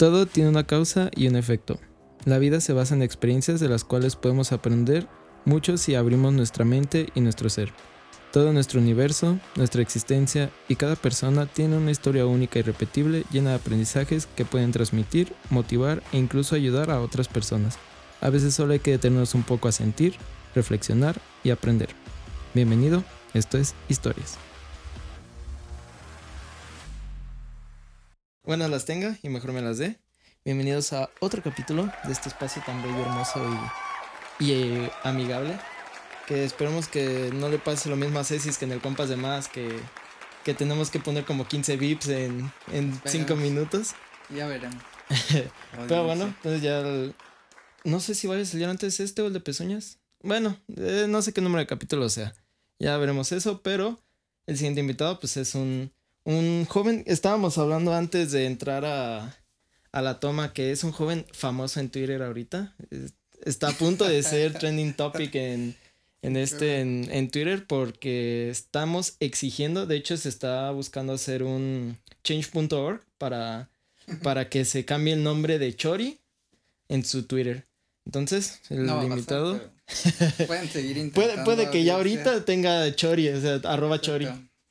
Todo tiene una causa y un efecto. La vida se basa en experiencias de las cuales podemos aprender mucho si abrimos nuestra mente y nuestro ser. Todo nuestro universo, nuestra existencia y cada persona tiene una historia única y repetible llena de aprendizajes que pueden transmitir, motivar e incluso ayudar a otras personas. A veces solo hay que detenernos un poco a sentir, reflexionar y aprender. Bienvenido, esto es Historias. Buenas las tenga y mejor me las dé. Bienvenidos a otro capítulo de este espacio tan bello, hermoso y, eh, amigable. Que esperemos que no le pase lo mismo a Cecis que en el Compas de Más, que, que tenemos que poner como 15 vips en 5 minutos. Ya veremos. Pero bueno, entonces ya... No sé si vaya a salir antes este o el de Pezuñas. Bueno, eh, no sé qué número de capítulo sea. Ya veremos eso, pero el siguiente invitado pues es un un joven, estábamos hablando antes de entrar a, a la toma, que es un joven famoso en Twitter ahorita. Está a punto de ser trending topic en, en este, en, en, Twitter, porque estamos exigiendo, de hecho se está buscando hacer un change.org para, para que se cambie el nombre de Chori en su Twitter. Entonces, el invitado. pueden seguir puede, puede que ya ahorita tenga Chori, o sea, arroba Chori.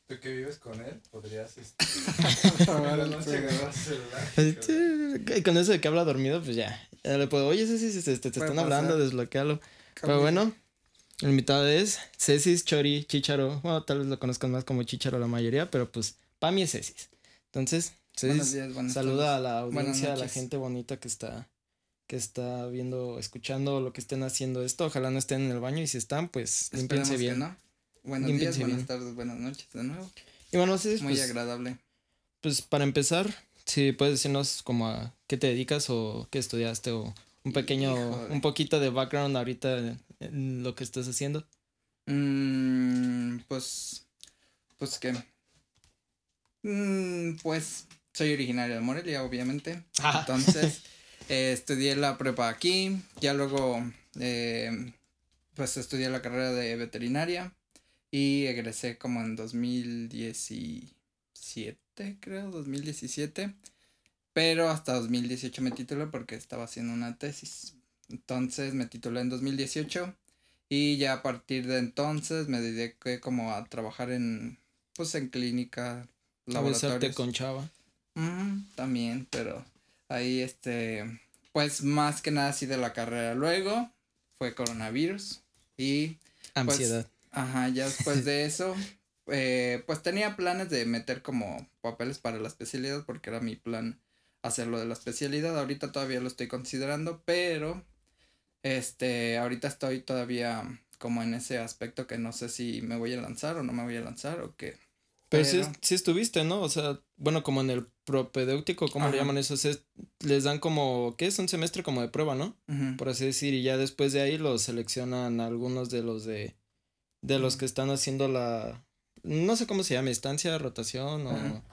Tú que vives con él, podrías. Este, con eso de que habla dormido, pues ya. Ya le puedo, oye, Ceci, te, te, están hablando, desbloquealo. Pero bueno, el invitado es Cecis Chori Chicharo. Bueno, tal vez lo conozcan más como Chicharo la mayoría, pero pues para mí es Cecis. Entonces, Cecis, saluda a la audiencia, a la gente bonita que está que está viendo, escuchando lo que estén haciendo esto. Ojalá no estén en el baño y si están, pues limpiense bien. ¿no? Buenos días, buenas tardes, buenas noches de nuevo. Y bueno, sí, Muy pues, agradable. Pues para empezar, si puedes decirnos como a qué te dedicas o qué estudiaste o un pequeño, un poquito de background ahorita en lo que estás haciendo. Mm, pues, pues que, mm, pues soy originario de Morelia, obviamente. Ah. Entonces, eh, estudié la prepa aquí, ya luego, eh, pues estudié la carrera de veterinaria y egresé como en 2017, creo, 2017. Pero hasta 2018 me titulé porque estaba haciendo una tesis. Entonces me titulé en 2018 y ya a partir de entonces me dediqué como a trabajar en, pues en clínica, laboratorios. con Chava. también, pero ahí este, pues más que nada así de la carrera. Luego fue coronavirus y... Pues, Ansiedad. Ajá, ya después de eso, eh, pues tenía planes de meter como papeles para la especialidad porque era mi plan hacerlo de la especialidad. Ahorita todavía lo estoy considerando, pero este, ahorita estoy todavía como en ese aspecto que no sé si me voy a lanzar o no me voy a lanzar o qué. Pero, sí, estuviste, ¿no? O sea, bueno, como en el propedéutico, ¿cómo le llaman eso? les dan como, ¿qué es? Un semestre como de prueba, ¿no? Por así decir, y ya después de ahí los seleccionan algunos de los de de los que están haciendo la, no sé cómo se llama, estancia, rotación o...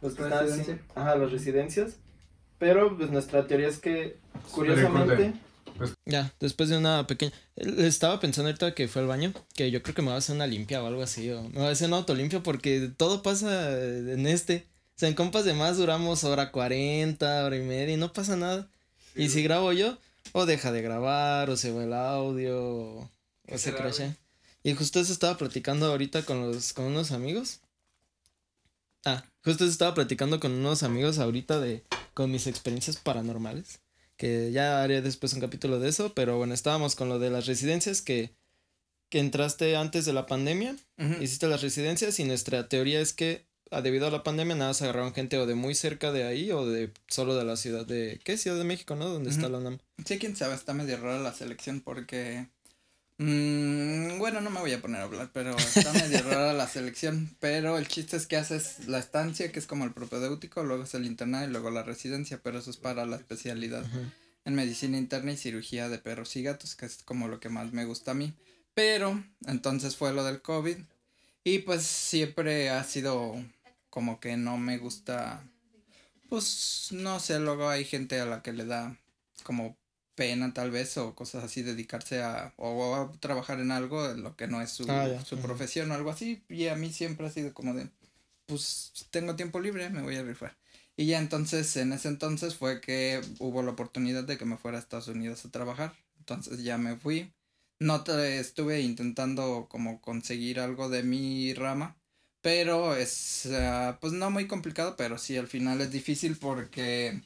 Los que están haciendo, ajá, las residencias. Pero pues nuestra teoría es que, curiosamente... Pues ya, después de una pequeña... Estaba pensando ahorita que fue al baño, que yo creo que me va a hacer una limpia o algo así, o me va a hacer un autolimpio porque todo pasa en este. O sea, en compas de más duramos hora cuarenta, hora y media y no pasa nada. Y si grabo yo, o deja de grabar, o se va el audio, o, se crasha. Y justo eso estaba platicando ahorita con los, con unos amigos. Ah, justo eso estaba platicando con unos amigos ahorita de, con mis experiencias paranormales. Que ya haré después un capítulo de eso, pero bueno, estábamos con lo de las residencias que, que entraste antes de la pandemia, hiciste las residencias y nuestra teoría es que ah, debido a la pandemia nada se agarraron gente o de muy cerca de ahí o de solo de la ciudad de, ¿qué? Ciudad de México, ¿no? Donde está la UNAM. Sí, quién sabe, está medio rara la selección porque Mm, bueno, no me voy a poner a hablar, pero está medio rara la selección. Pero el chiste es que haces la estancia, que es como el propedéutico, luego es el internado y luego la residencia, pero eso es para la especialidad en medicina interna y cirugía de perros y gatos, que es como lo que más me gusta a mí. Pero entonces fue lo del COVID y pues siempre ha sido como que no me gusta, pues no sé, luego hay gente a la que le da como pena tal vez o cosas así, dedicarse a o a trabajar en algo en lo que no es su, ah, su profesión o algo así. Y a mí siempre ha sido como de, pues tengo tiempo libre, me voy a rifar. Y ya entonces, en ese entonces fue que hubo la oportunidad de que me fuera a Estados Unidos a trabajar. Entonces ya me fui. No te, estuve intentando como conseguir algo de mi rama. Pero es, ah, pues no muy complicado, pero sí al final es difícil porque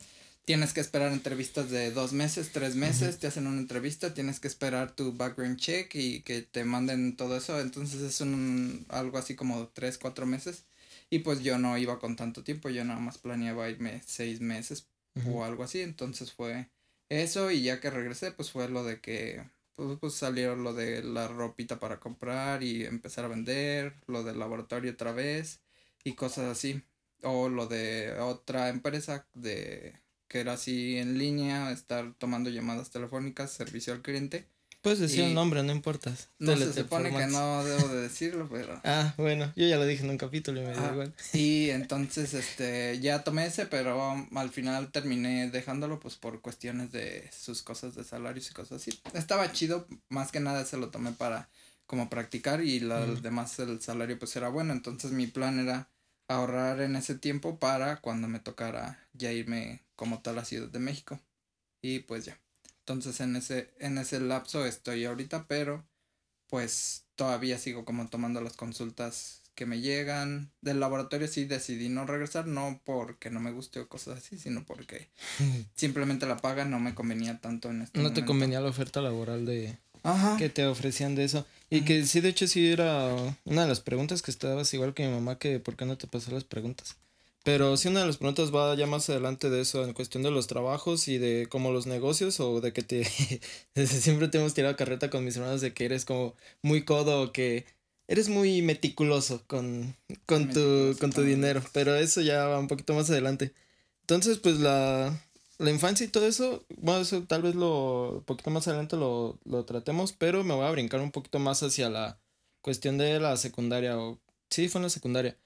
tienes que esperar entrevistas de dos meses, tres meses, te hacen una entrevista, tienes que esperar tu background check y que te manden todo eso, entonces es un algo así como tres, cuatro meses. Y pues yo no iba con tanto tiempo, yo nada más planeaba irme seis meses o algo así, entonces fue eso y ya que regresé pues fue lo de que pues, pues salió lo de la ropita para comprar y empezar a vender, lo del laboratorio otra vez y cosas así. O lo de otra empresa de que era así en línea, estar tomando llamadas telefónicas, servicio al cliente. Puedes decir el nombre, no importa. No se supone que no debo de decirlo, pero. ah, bueno, yo ya lo dije en un capítulo y me da igual. Y entonces, este, ya tomé ese, pero al final terminé dejándolo, pues por cuestiones de sus cosas de salarios y cosas así. Estaba chido, más que nada se lo tomé para como practicar y la, demás el salario pues era bueno. Entonces mi plan era ahorrar en ese tiempo para cuando me tocara ya irme como tal a Ciudad de México. Y pues ya. Entonces en ese, en ese lapso estoy ahorita, pero pues todavía sigo como tomando las consultas que me llegan. Del laboratorio sí decidí no regresar, no porque no me guste o cosas así, sino porque simplemente la paga no me convenía tanto en este No te convenía la oferta laboral de que te ofrecían de eso. Y que sí, de hecho sí era una de las preguntas que estabas igual que mi mamá, que por qué no te pasó las preguntas. Pero sí, una de las preguntas va ya más adelante de eso, en cuestión de los trabajos y de como los negocios o de que te... siempre te hemos tirado carreta con mis hermanos de que eres como muy codo o que eres muy meticuloso con, con, tu, con tu dinero, pero eso ya va un poquito más adelante. Entonces, pues la, la infancia y todo eso, bueno, eso tal vez lo, un poquito más adelante lo, lo tratemos, pero me voy a brincar un poquito más hacia la cuestión de la secundaria o... Sí, fue en la secundaria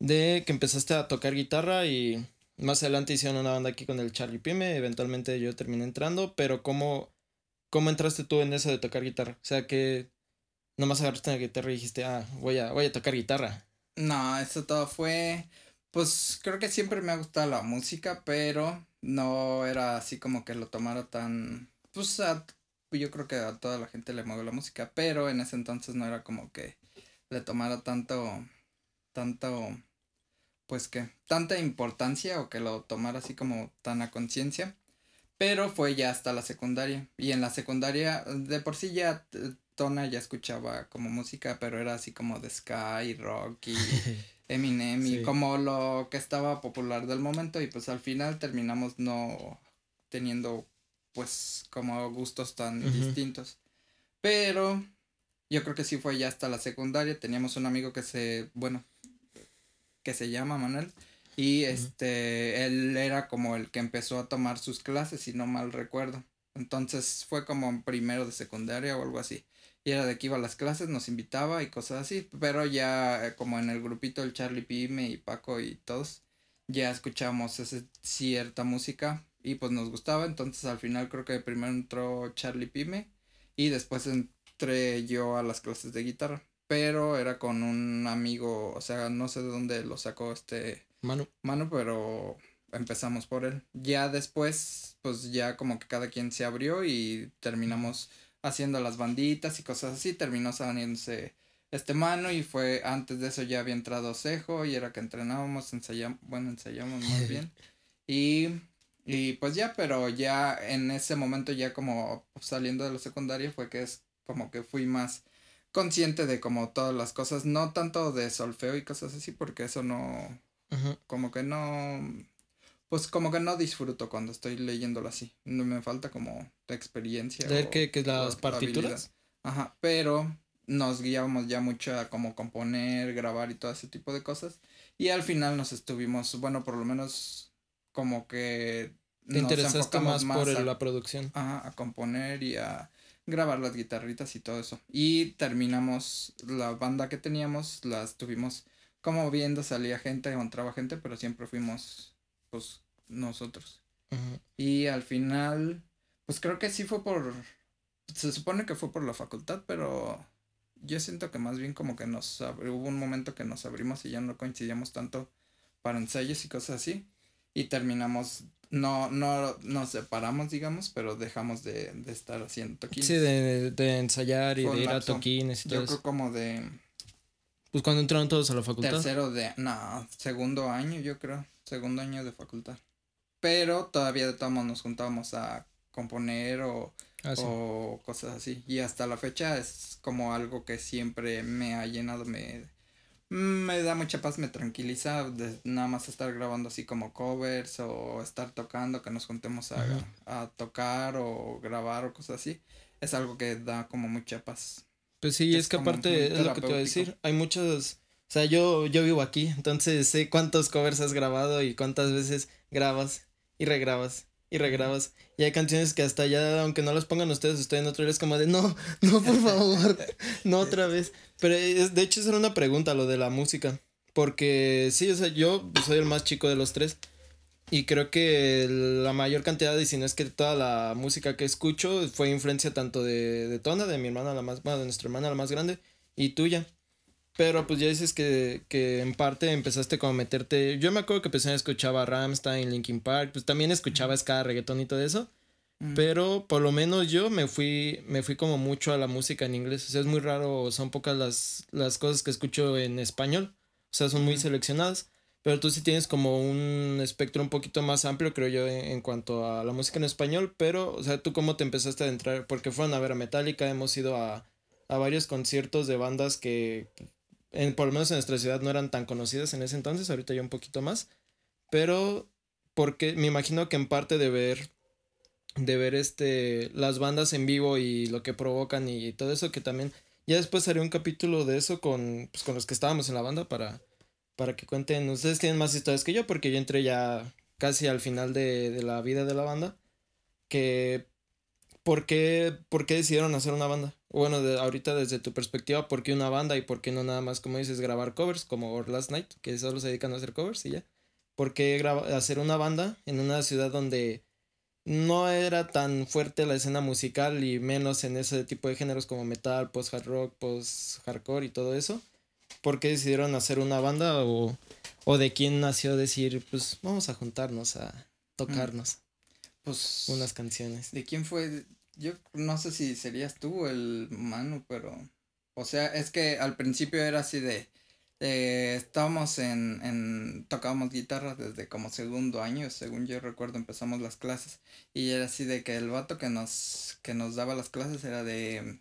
de que empezaste a tocar guitarra y más adelante hicieron una banda aquí con el Charlie Pime, eventualmente yo terminé entrando, pero ¿cómo, cómo entraste tú en eso de tocar guitarra? O sea que nomás agarraste la guitarra y dijiste, ah, voy a, voy a tocar guitarra. No, eso todo fue, pues creo que siempre me ha gustado la música, pero no era así como que lo tomara tan, pues yo creo que a toda la gente le mueve la música, pero en ese entonces no era como que le tomara tanto, tanto pues que tanta importancia o que lo tomara así como tan a conciencia. Pero fue ya hasta la secundaria. Y en la secundaria, de por sí ya Tona ya escuchaba como música, pero era así como de Sky, rock y Eminem y como lo que estaba popular del momento. Y pues al final terminamos no teniendo pues como gustos tan distintos. Pero yo creo que sí fue ya hasta la secundaria. Teníamos un amigo que se, bueno, que se llama Manuel. Y este, él era como el que empezó a tomar sus clases, si no mal recuerdo. Entonces fue como primero de secundaria o algo así. Y era de que iba a las clases, nos invitaba y cosas así. Pero ya eh, como en el grupito el Charlie Pime y Paco y todos, ya escuchamos esa cierta música y pues nos gustaba. Entonces al final creo que primero entró Charlie Pime y después entré yo a las clases de guitarra pero era con un amigo, o sea, no sé de dónde lo sacó este mano. Mano, pero empezamos por él. Ya después, pues ya como que cada quien se abrió y terminamos haciendo las banditas y cosas así, terminó saliéndose este mano y fue antes de eso ya había entrado Cejo y era que entrenábamos, ensayamos, bueno, ensayamos más bien. Y, y pues ya, pero ya en ese momento ya como saliendo de la secundaria fue que es como que fui más consciente de como todas las cosas, no tanto de solfeo y cosas así, porque eso no, como que no, pues como que no disfruto cuando estoy leyéndolo así, no me falta como de experiencia. ¿Leer que, que las partituras? Ajá, pero nos guiábamos ya mucho a como componer, grabar y todo ese tipo de cosas. Y al final nos estuvimos, bueno, por lo menos como que... Te interesaste más, por la producción. Ajá, a componer y a grabar las guitarritas y todo eso. Y terminamos la banda que teníamos, las tuvimos como viendo, salía gente, encontraba gente, pero siempre fuimos pues nosotros. Y al final, pues creo que sí fue por, se supone que fue por la facultad, pero yo siento que más bien como que nos hubo un momento que nos abrimos y ya no coincidíamos tanto para ensayos y cosas así. y terminamos no, no nos separamos, digamos, pero dejamos de, de estar haciendo toquines. Sí, de, de ensayar y de ir a toquines y todo Yo creo como de... Pues cuando entraron todos a la facultad. Tercero de... No, segundo año, yo creo. Segundo año de facultad. Pero todavía de todos nos juntábamos a componer o, ah, o cosas así. Y hasta la fecha es como algo que siempre me ha llenado, me me da mucha paz, me tranquiliza de nada más estar grabando así como covers o estar tocando, que nos juntemos a, a, tocar o grabar o cosas así. Es algo que da como mucha paz. Pues sí, es, que aparte es lo que te voy a decir, hay muchos, o sea, yo, yo vivo aquí, entonces sé cuántos covers has grabado y cuántas veces grabas y regrabas y regrabas. Y hay canciones que hasta ya, aunque no las pongan ustedes, estoy en otro es como de no, no, por favor, no otra vez. Pero es, de hecho, esa era una pregunta, lo de la música. Porque sí, o sea, yo soy el más chico de los tres. Y creo que la mayor cantidad, y si no es que toda la música que escucho, fue influencia tanto de, de Tona, de mi hermana, la más, bueno, de nuestra hermana, la más grande, y tuya. Pero pues ya dices que, que en parte empezaste como a meterte. Yo me acuerdo que empecé a escuchaba Ramstein, Linkin Park, pues también escuchaba ska, reggaetón y todo eso. Mm. Pero por lo menos yo me fui, me fui como mucho a la música en inglés. O sea, es muy raro, son pocas las, las cosas que escucho en español. O sea, son muy seleccionadas. Pero tú sí tienes como un espectro un poquito más amplio, creo yo, en, cuanto a la música en español. Pero, o sea, ¿tú cómo te empezaste a entrar? Porque fueron a ver a Metallica, hemos ido a, a varios conciertos de bandas que en, por lo menos en nuestra ciudad no eran tan conocidas en ese entonces, ahorita ya un poquito más, pero porque me imagino que en parte de ver de ver este las bandas en vivo y lo que provocan y todo eso que también ya después haré un capítulo de eso con pues, con los que estábamos en la banda para para que cuenten ustedes tienen más historias que yo porque yo entré ya casi al final de, de la vida de la banda que ¿por qué, ¿por qué decidieron hacer una banda? Bueno, de, ahorita desde tu perspectiva, ¿por qué una banda y por qué no nada más, como dices, grabar covers como Last Night, que solo se dedican a hacer covers y ya? ¿Por qué hacer una banda en una ciudad donde no era tan fuerte la escena musical y menos en ese tipo de géneros como metal, post-hard rock, post-hardcore y todo eso? ¿Por qué decidieron hacer una banda o, o de quién nació decir, pues vamos a juntarnos a tocarnos? Pues. Unas canciones. ¿De quién fue? Yo no sé si serías tú el Manu, pero. O sea, es que al principio era así de. Eh, estábamos en, en. Tocábamos guitarra desde como segundo año, según yo recuerdo, empezamos las clases. Y era así de que el vato que nos, que nos daba las clases era de.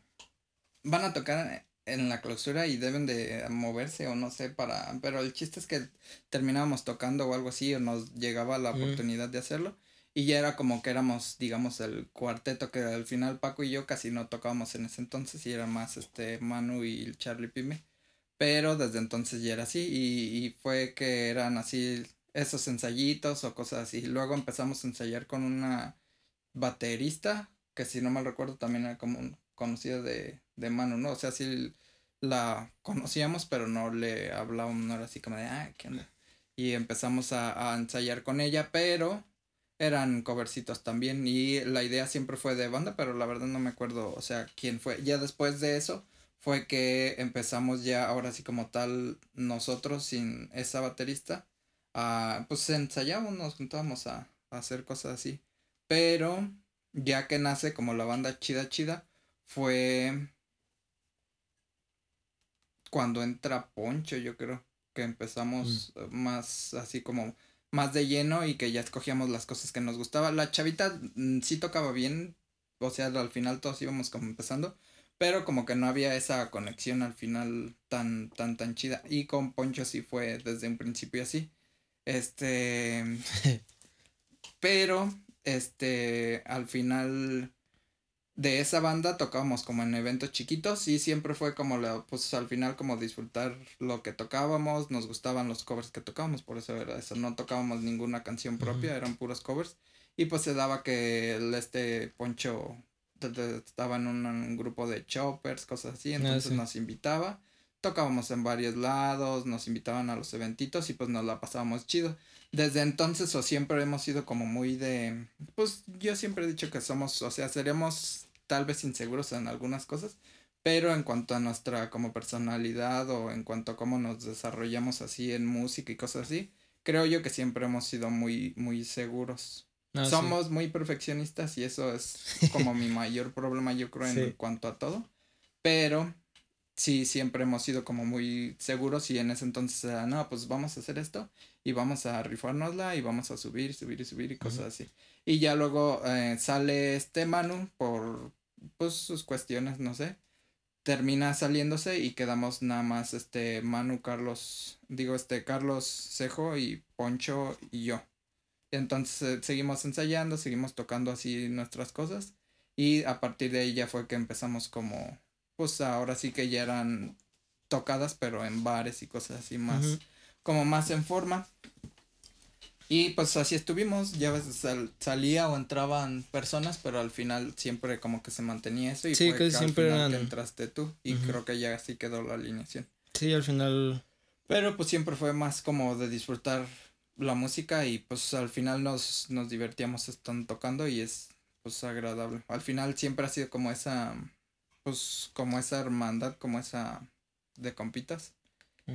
Van a tocar en la clausura y deben de moverse o no sé para. Pero el chiste es que terminábamos tocando o algo así o nos llegaba la oportunidad de hacerlo. Y ya era como que éramos, digamos, el cuarteto que al final Paco y yo casi no tocábamos en ese entonces y era más este Manu y Charlie Pime. Pero desde entonces ya era así y, y fue que eran así esos ensayitos o cosas así. Luego empezamos a ensayar con una baterista que si no mal recuerdo también era como un conocido de, de Manu, ¿no? O sea, sí la conocíamos pero no le hablábamos, no era así como de, ah, ¿qué onda? Y empezamos a, a ensayar con ella, pero eran covercitos también y la idea siempre fue de banda, pero la verdad no me acuerdo, o sea, quién fue. Ya después de eso fue que empezamos ya ahora sí como tal nosotros sin esa baterista, a, pues ensayábamos, nos juntábamos a, a hacer cosas así. Pero ya que nace como la banda chida chida, fue cuando entra Poncho, yo creo que empezamos mm. más así como más de lleno y que ya escogíamos las cosas que nos gustaba. La chavita mm, sí tocaba bien, o sea, al final todos íbamos como empezando, pero como que no había esa conexión al final tan, tan, tan chida. Y con Poncho sí fue desde un principio así. Este... pero, este, al final de esa banda tocábamos como en eventos chiquitos y siempre fue como la, pues al final como disfrutar lo que tocábamos, nos gustaban los covers que tocábamos, por eso era eso, no tocábamos ninguna canción propia, eran puros covers. Y pues se daba que el, este Poncho estaba en un, grupo de choppers, cosas así, ah, entonces nos invitaba, tocábamos en varios lados, nos invitaban a los eventitos y pues nos la pasábamos chido. Desde entonces o siempre hemos sido como muy de, pues yo siempre he dicho que somos, o sea, seremos tal vez inseguros en algunas cosas, pero en cuanto a nuestra como personalidad o en cuanto a cómo nos desarrollamos así en música y cosas así, creo yo que siempre hemos sido muy, muy seguros. Ah, Somos muy perfeccionistas y eso es como mi mayor problema, yo creo, en cuanto a todo. Pero sí, siempre hemos sido como muy seguros y en ese entonces, era, no, pues vamos a hacer esto y vamos a rifárnosla y vamos a subir, subir y subir y cosas así. Y ya luego eh, sale este Manu por, pues, sus cuestiones, no sé. Termina saliéndose y quedamos nada más este Manu, Carlos, digo este Carlos Cejo y Poncho y yo. Entonces eh, seguimos ensayando, seguimos tocando así nuestras cosas y a partir de ahí ya fue que empezamos como pues ahora sí que ya eran tocadas, pero en bares y cosas así más, como más en forma. Y pues así estuvimos, ya ves, salía o entraban personas, pero al final siempre como que se mantenía eso y fue que, siempre al final entraste tú y creo que ya así quedó la alineación. Sí, al final. Pero pues siempre fue más como de disfrutar la música y pues al final nos, nos divertíamos estando tocando y es pues agradable. Al final siempre ha sido como esa pues como esa hermandad, como esa de compitas.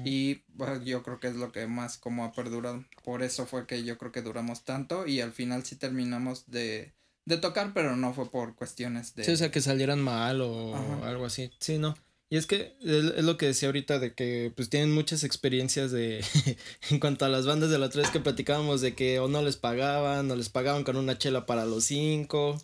Y yo creo que es lo que más como ha perdurado. Por eso fue que yo creo que duramos tanto y al final sí terminamos de, de tocar, pero no fue por cuestiones de... Sí, o sea, que salieran mal o algo así. Sí, no. Y es que es, lo que decía ahorita de que pues tienen muchas experiencias de en cuanto a las bandas de la otra vez que platicábamos de que o no les pagaban, o les pagaban con una chela para los cinco,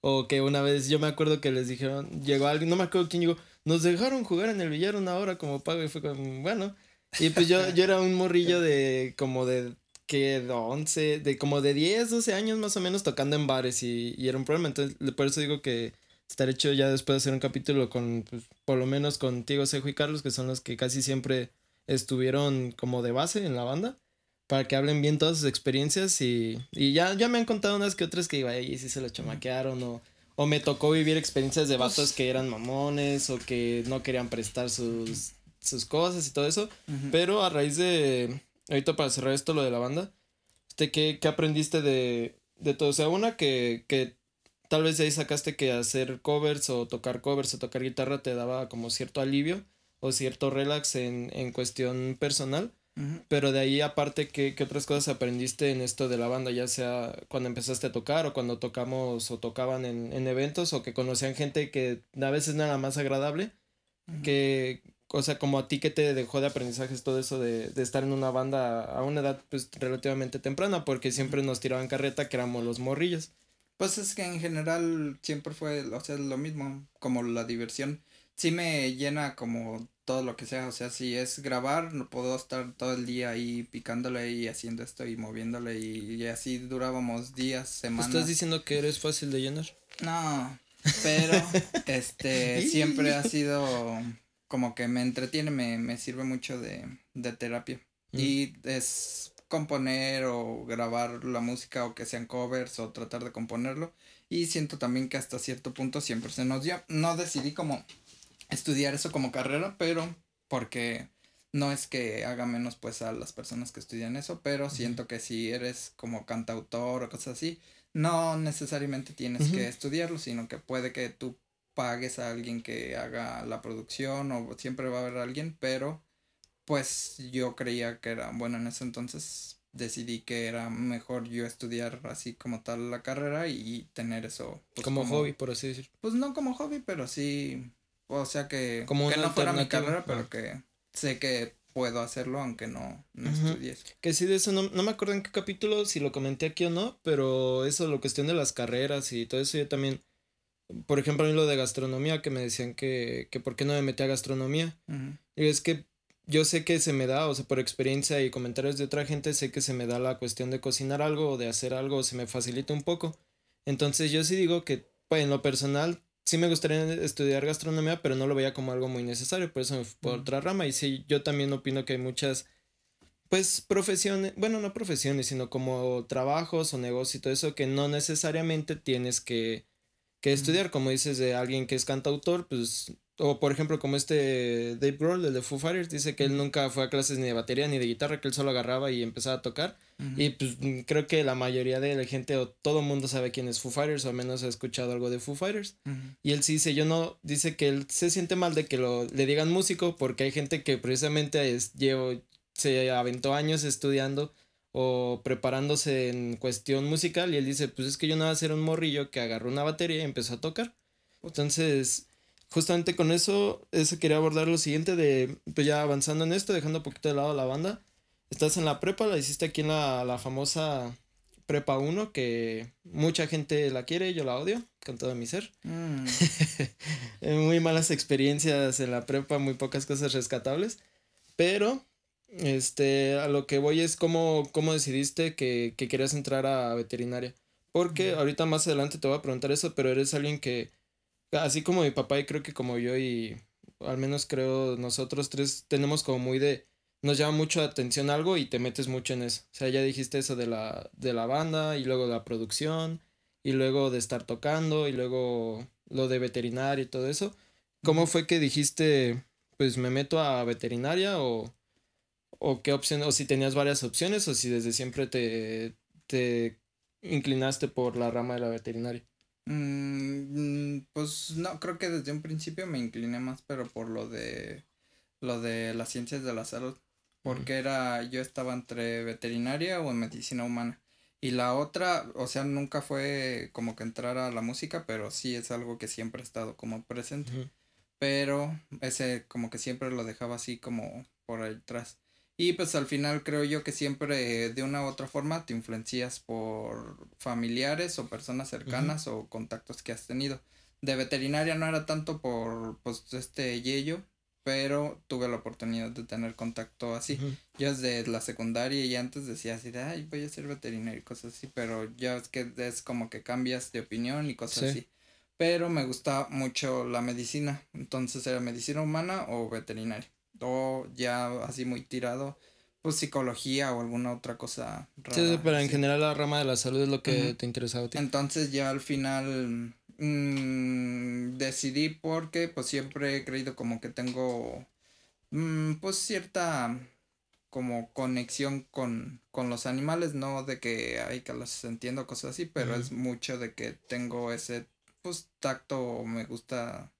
o que una vez yo me acuerdo que les dijeron, llegó alguien, no me acuerdo quién llegó, nos dejaron jugar en el billar una hora como pago y fue como, bueno, y pues yo, yo era un morrillo de como de que de 11, de como de 10, 12 años más o menos tocando en bares y, y era un problema, entonces por eso digo que estar hecho ya después de hacer un capítulo con, pues, por lo menos contigo, Sejo y Carlos, que son los que casi siempre estuvieron como de base en la banda, para que hablen bien todas sus experiencias y, y ya, ya me han contado unas que otras que iba ahí si se lo chamaquearon o, o me tocó vivir experiencias de vatos que eran mamones o que no querían prestar sus, sus cosas y todo eso, pero a raíz de, ahorita para cerrar esto lo de la banda, este, ¿qué, qué aprendiste de, de todo? O sea, una que, que tal vez de ahí sacaste que hacer covers o tocar covers o tocar guitarra te daba como cierto alivio o cierto relax en, en cuestión personal. Pero de ahí aparte, ¿qué, ¿qué, otras cosas aprendiste en esto de la banda? Ya sea cuando empezaste a tocar o cuando tocamos o tocaban en, en eventos o que conocían gente que a veces no era más agradable. Que, o sea, como a ti que te dejó de aprendizajes todo eso de, de, estar en una banda a una edad pues relativamente temprana porque siempre nos tiraban carreta que éramos los morrillos. Pues es que en general siempre fue, o sea, lo mismo, como la diversión. Sí me llena como todo lo que sea, o sea, si es grabar, no puedo estar todo el día ahí picándole y haciendo esto y moviéndole y, así durábamos días, semanas. ¿Estás diciendo que eres fácil de llenar? No, pero este siempre ha sido como que me entretiene, me, me sirve mucho de, de terapia. Mm. Y es componer o grabar la música o que sean covers o tratar de componerlo. Y siento también que hasta cierto punto siempre se nos dio. No decidí como estudiar eso como carrera, pero porque no es que haga menos pues a las personas que estudian eso, pero siento que si eres como cantautor o cosas así, no necesariamente tienes que estudiarlo, sino que puede que tú pagues a alguien que haga la producción o siempre va a haber alguien, pero pues yo creía que era, bueno, en ese entonces decidí que era mejor yo estudiar así como tal la carrera y tener eso. Pues, como, hobby, por así decir. Pues no como hobby, pero sí, o sea que, como que no fuera mi carrera, pero ah. que sé que puedo hacerlo aunque no, no estudie Que sí, de eso no, no me acuerdo en qué capítulo, si lo comenté aquí o no, pero eso, la cuestión de las carreras y todo eso, yo también, por ejemplo, a mí lo de gastronomía, que me decían que, que por qué no me metí a gastronomía. Y es que yo sé que se me da, o sea, por experiencia y comentarios de otra gente, sé que se me da la cuestión de cocinar algo o de hacer algo, se me facilita un poco. Entonces yo sí digo que, pues, en lo personal, sí me gustaría estudiar gastronomía, pero no lo veía como algo muy necesario, por eso me fui por otra rama. Y sí, yo también opino que hay muchas, pues, profesiones, bueno, no profesiones, sino como trabajos o negocios y todo eso que no necesariamente tienes que, que estudiar, como dices de alguien que es cantautor, pues o por ejemplo, como este Dave Grohl, el de Foo Fighters, dice que él nunca fue a clases ni de batería ni de guitarra, que él solo agarraba y empezaba a tocar. Y pues creo que la mayoría de la gente o todo el mundo sabe quién es Foo Fighters o al menos ha escuchado algo de Foo Fighters. Y él sí dice, yo no, dice que él se siente mal de que lo, le digan músico porque hay gente que precisamente es, llevo, se aventó años estudiando o preparándose en cuestión musical y él dice, pues es que yo no voy a ser un morrillo que agarró una batería y empezó a tocar. Entonces, justamente con eso, eso quería abordar lo siguiente de, pues ya avanzando en esto, dejando un poquito de lado la banda. Estás en la prepa, la hiciste aquí en la, la famosa Prepa 1, que mucha gente la quiere, yo la odio con todo mi ser. Mm. muy malas experiencias en la prepa, muy pocas cosas rescatables. Pero, este, a lo que voy es cómo, cómo decidiste que, que querías entrar a veterinaria. Porque ahorita más adelante te voy a preguntar eso, pero eres alguien que, así como mi papá y creo que como yo y al menos creo nosotros tres tenemos como muy de nos llama mucho la atención algo y te metes mucho en eso. O sea, ya dijiste eso de la, de la banda y luego la producción y luego de estar tocando y luego lo de veterinaria y todo eso. ¿Cómo fue que dijiste, pues me meto a veterinaria o, o qué opción, o si tenías varias opciones o si desde siempre te, te inclinaste por la rama de la veterinaria? Mm, pues no, creo que desde un principio me incliné más, pero por lo de lo de las ciencias de la salud porque era, yo estaba entre veterinaria o en medicina humana. Y la otra, o sea, nunca fue como que entrar a la música, pero sí es algo que siempre ha estado como presente. Pero ese como que siempre lo dejaba así como por detrás. Y pues al final creo yo que siempre de una u otra forma te influencias por familiares o personas cercanas o contactos que has tenido. De veterinaria no era tanto por pues este yello, pero tuve la oportunidad de tener contacto así. Yo desde la secundaria y antes decía así de, ay, voy a ser veterinario y cosas así, pero ya es que es como que cambias de opinión y cosas así. Pero me gusta mucho la medicina, entonces era medicina humana o veterinaria. O ya así muy tirado, pues psicología o alguna otra cosa. Rara, sí, pero en general la rama de la salud es lo que te interesaba a ti. Entonces ya al final Mm, decidí porque pues siempre he creído como que tengo mm, pues cierta como conexión con, con los animales, no de que hay que los entiendo cosas así, pero es mucho de que tengo ese pues tacto, me gusta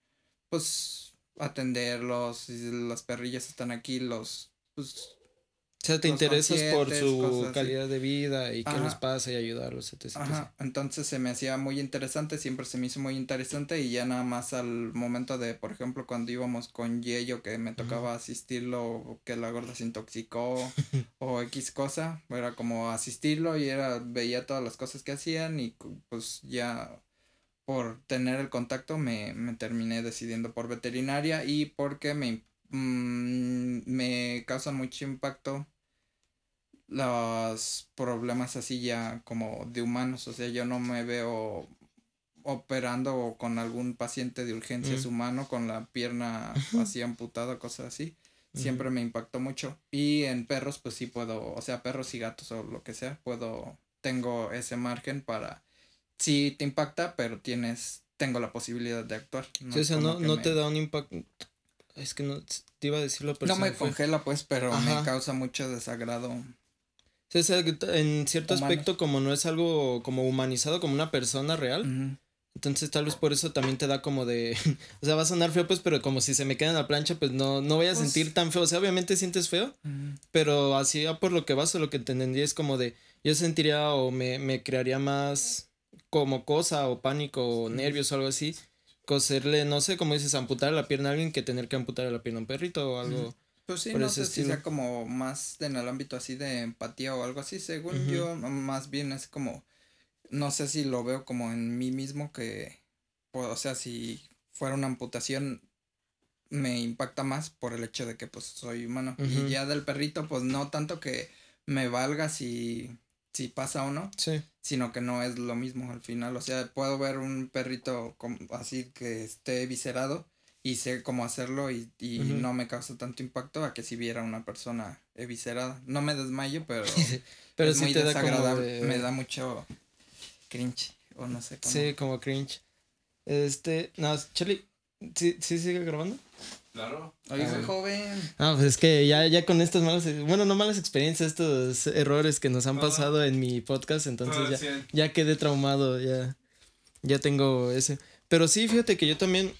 pues atenderlos, si los perrillos están aquí, los pues sea, te interesas por su calidad de vida y qué les pasa y ayudarlos, etc. Ajá, entonces se me hacía muy interesante, siempre se me hizo muy interesante y ya nada más al momento de, por ejemplo, cuando íbamos con Yello que me tocaba asistirlo, que la gorda se intoxicó o X cosa, era como asistirlo y era, veía todas las cosas que hacían y pues ya por tener el contacto me, me terminé decidiendo por veterinaria y porque me Mm, me causan mucho impacto los problemas así ya como de humanos. O sea, yo no me veo operando con algún paciente de urgencias humano con la pierna así amputada, cosas así. Siempre me impactó mucho. Y en perros, pues sí puedo, o sea, perros y gatos o lo que sea, puedo, tengo ese margen para, sí te impacta, pero tienes, tengo la posibilidad de actuar. sí, o sea, no, no te da un impacto, es que no te iba a decirlo, pero. No me congela, pues, pero me causa mucho desagrado. En cierto aspecto, como no es algo como humanizado, como una persona real. Entonces, tal vez por eso también te da como de. o sea, va a sonar feo, pues, pero como si se me queda en la plancha, pues no, no voy a pues sentir tan feo. O sea, obviamente sientes feo, pero así por lo que vas o lo que te entendí es como de. Yo sentiría o me, me crearía más como cosa o pánico o nervios o algo así coserle, no sé, como dices, amputar la pierna a alguien que tener que amputar la pierna a un perrito o algo. Pues sí, no sé si sea como más en el ámbito así de empatía o algo así. Según yo, más bien es como, no sé si lo veo como en mí mismo que, pues, o sea, si fuera una amputación me impacta más por el hecho de que pues soy humano. Y ya del perrito, pues no tanto que me valga si si pasa o no. Sí. Sino que no es lo mismo al final. O sea, puedo ver un perrito así que esté viscerado y sé cómo hacerlo y, no me causa tanto impacto a que si viera una persona eviscerada. No me desmayo, pero, pero es muy desagradable. Me da mucho cringe o no sé cómo. Sí, como cringe. Este, no, Charlie, ¿sí, ¿sí sigue grabando? Claro. Oye, soy joven. Ah, pues es que ya, ya con estas malas, bueno, no malas experiencias, estos errores que nos han pasado en mi podcast, entonces ya, ya quedé traumado, ya, ya tengo ese. Pero sí, fíjate que yo también,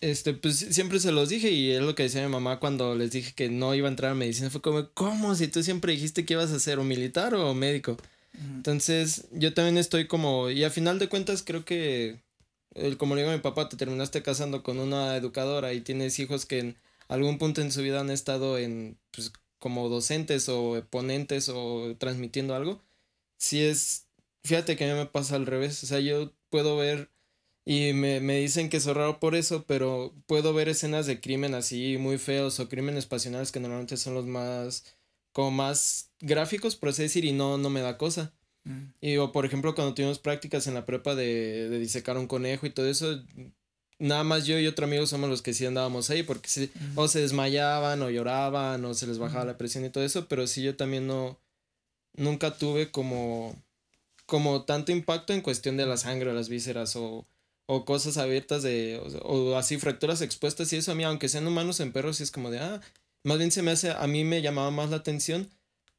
este, pues siempre se los dije y es lo que decía mi mamá cuando les dije que no iba a entrar a medicina. Fue como, ¿cómo? Si tú siempre dijiste que ibas a ser o militar o médico. Entonces, yo también estoy como, y a final de cuentas creo que, el, como le digo a mi papá, te terminaste casando con una educadora y tienes hijos que en algún punto en su vida han estado en, pues, como docentes o ponentes o transmitiendo algo. Si es, fíjate que a mí me pasa al revés, o sea, yo puedo ver y me, me, dicen que es raro por eso, pero puedo ver escenas de crimen así muy feos o crímenes pasionales que normalmente son los más, como más gráficos, por así decir, y no, no me da cosa. Mm. Y o por ejemplo, cuando tuvimos prácticas en la prepa de, de disecar un conejo y todo eso, nada más yo y otro amigo somos los que sí andábamos ahí, porque sí, o se desmayaban o lloraban o se les bajaba la presión y todo eso, pero sí yo también no, nunca tuve como, como tanto impacto en cuestión de la sangre o las vísceras o o cosas abiertas de, o, así fracturas expuestas y eso a mí, aunque sean humanos en perros, sí es como de, ah, más bien se me hace, a mí me llamaba más la atención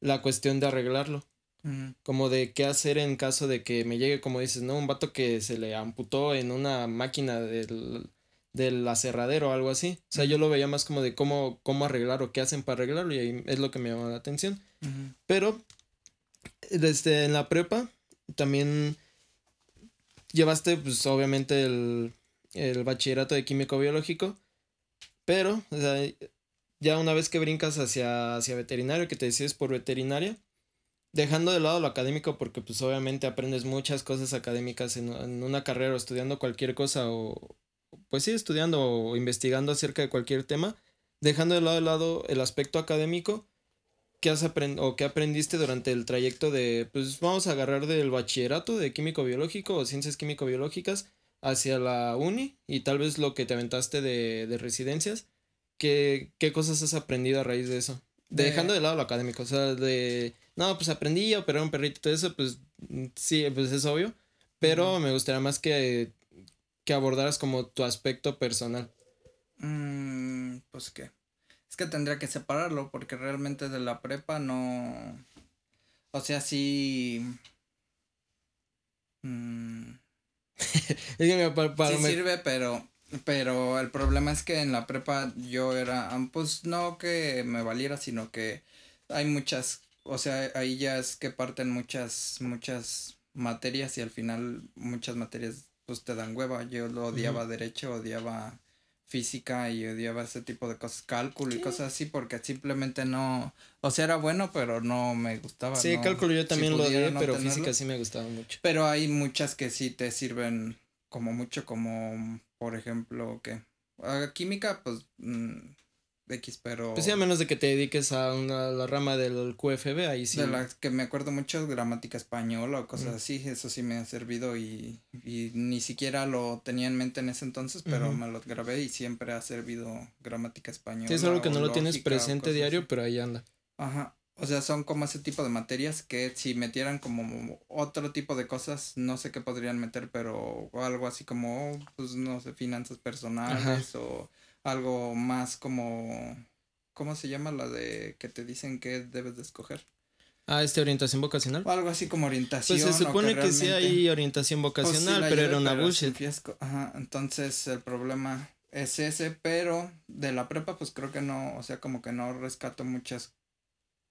la cuestión de arreglarlo. Como de qué hacer en caso de que me llegue, como dices, ¿no? Un vato que se le amputó en una máquina del, del aserradero o algo así. O sea, yo lo veía más como de cómo, cómo arreglar o qué hacen para arreglarlo y ahí es lo que me llamaba la atención. Pero, desde en la prepa, también llevaste, pues obviamente, el, el bachillerato de químico biológico, pero, o ya una vez que brincas hacia, hacia veterinario, que te decides por veterinaria, dejando de lado lo académico, porque pues obviamente aprendes muchas cosas académicas en, en una carrera o estudiando cualquier cosa o, pues sí, estudiando o investigando acerca de cualquier tema, dejando de lado, de lado el aspecto académico, ¿qué has aprendido o qué aprendiste durante el trayecto de, pues vamos a agarrar del bachillerato de químico biológico o ciencias químico biológicas hacia la uni y tal vez lo que te aventaste de, de residencias? ¿Qué, ¿Qué cosas has aprendido a raíz de eso? Dejando de lado lo académico, o sea, de, no, pues aprendí a operar un perrito y todo eso, pues sí, pues es obvio, pero me gustaría más que, que abordaras como tu aspecto personal. Mm, pues qué. Es que tendría que separarlo porque realmente de la prepa no... O sea, sí... Mm, es que para, sí sirve, pero... Pero el problema es que en la prepa yo era, pues no que me valiera, sino que hay muchas, o sea, ahí ya es que parten muchas, muchas materias y al final muchas materias pues te dan hueva. Yo lo odiaba derecho, odiaba física y odiaba ese tipo de cosas, cálculo y cosas así, porque simplemente no, o sea, era bueno, pero no me gustaba. Sí, cálculo yo también lo odié, pero física sí me gustaba mucho. Pero hay muchas que sí te sirven como mucho, como por ejemplo, que química, pues mm, X, pero... Pues sí, a menos de que te dediques a una, la rama del QFB, ahí sí. De la que me acuerdo mucho, gramática española o cosas así, eso sí me ha servido y, y, ni siquiera lo tenía en mente en ese entonces, pero me lo grabé y siempre ha servido gramática española. Sí, es algo que no lo tienes presente diario, pero ahí anda. Ajá. O sea, son como ese tipo de materias que si metieran como otro tipo de cosas, no sé qué podrían meter, pero algo así como, pues no sé, finanzas personales o algo más como, ¿cómo se llama la de que te dicen que debes de escoger? Ah, este orientación vocacional. O algo así como orientación. Pues se supone que, sí hay orientación pues vocacional, pero era una bullshit. Ajá, entonces el problema es ese, pero de la prepa pues creo que no, o sea, como que no rescato muchas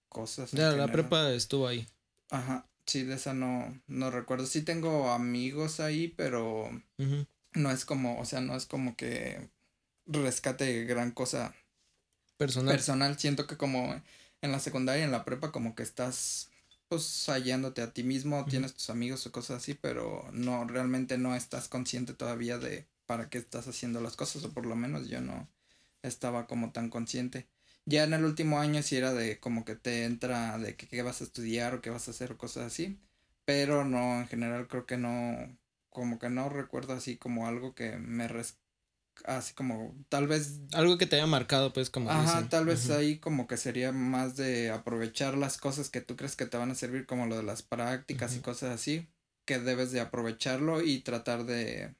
cosas. Ya, la prepa estuvo ahí. Ajá, sí, de esa no, no recuerdo. Sí tengo amigos ahí, pero no es como, o sea, no es como que rescate gran cosa personal. Personal, siento que como en la secundaria y en la prepa como que estás pues hallándote a ti mismo, tienes tus amigos o cosas así, pero no, realmente no estás consciente todavía de para qué estás haciendo las cosas, o por lo menos yo no estaba como tan consciente. Ya en el último año sí era de como que te entra de que qué vas a estudiar o qué vas a hacer o cosas así, pero no, en general creo que no, como que no recuerdo así como algo que me, res así como tal vez algo que te haya marcado pues como ajá tal vez ahí como que sería más de aprovechar las cosas que tú crees que te van a servir como lo de las prácticas y cosas así que debes de aprovecharlo y tratar de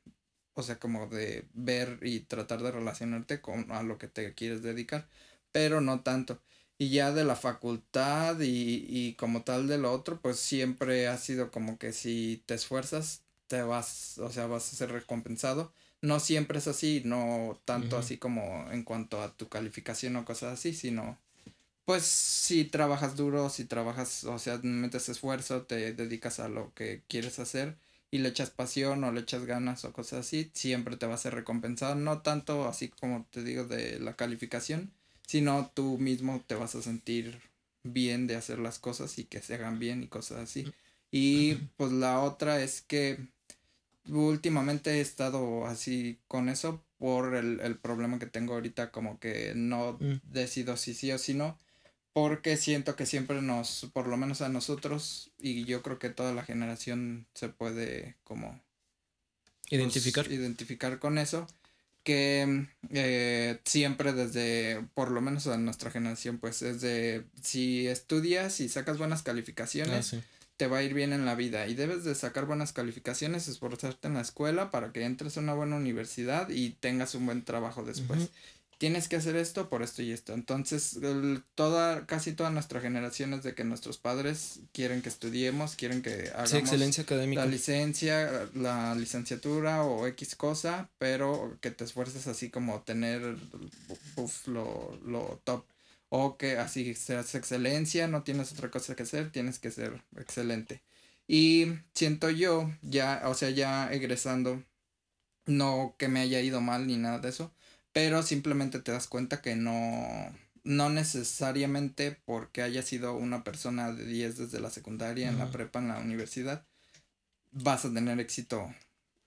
o sea como de ver y tratar de relacionarte con a lo que te quieres dedicar pero no tanto. Y ya de la facultad y, y como tal de lo otro pues siempre ha sido como que si te esfuerzas te vas o sea vas a ser recompensado no siempre es así, no tanto así como en cuanto a tu calificación o cosas así, sino pues si trabajas duro, si trabajas, o sea, metes esfuerzo, te dedicas a lo que quieres hacer y le echas pasión o le echas ganas o cosas así, siempre te va a ser recompensado, no tanto así como te digo de la calificación, sino tú mismo te vas a sentir bien de hacer las cosas y que se hagan bien y cosas así. Y pues la otra es que últimamente he estado así con eso por el, el problema que tengo ahorita, como que no mm. decido si sí o si no porque siento que siempre nos, por lo menos a nosotros, y yo creo que toda la generación se puede como pues, identificar. identificar con eso, que eh, siempre desde, por lo menos a nuestra generación, pues es de, si estudias y sacas buenas calificaciones, ah, te va a ir bien en la vida y debes de sacar buenas calificaciones, esforzarte en la escuela para que entres a una buena universidad y tengas un buen trabajo después tienes que hacer esto por esto y esto. Entonces, toda, casi todas nuestras generaciones de que nuestros padres quieren que estudiemos, quieren que hagamos excelencia académica. la licencia, la licenciatura o X cosa, pero que te esfuerces así como tener lo, lo top. O que así seas excelencia, no tienes otra cosa que hacer, tienes que ser excelente. Y siento yo, ya, o sea, ya egresando, no que me haya ido mal ni nada de eso, pero simplemente te das cuenta que no, no necesariamente porque haya sido una persona de 10 desde la secundaria, en la prepa, en la universidad, vas a tener éxito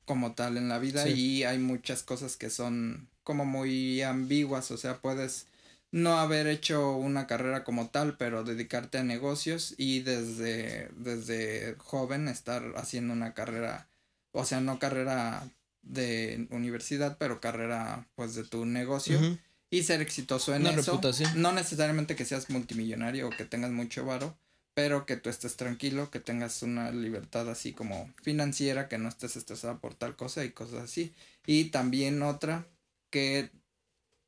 como tal en la vida y hay muchas cosas que son como muy ambiguas, o sea, puedes no haber hecho una carrera como tal, pero dedicarte a negocios y desde, desde joven estar haciendo una carrera, o sea, no carrera de universidad, pero carrera pues de tu negocio y ser exitoso en eso. No necesariamente que seas multimillonario o que tengas mucho varo, pero que tú estés tranquilo, que tengas una libertad así como financiera, que no estés estresada por tal cosa y cosas así. Y también otra que,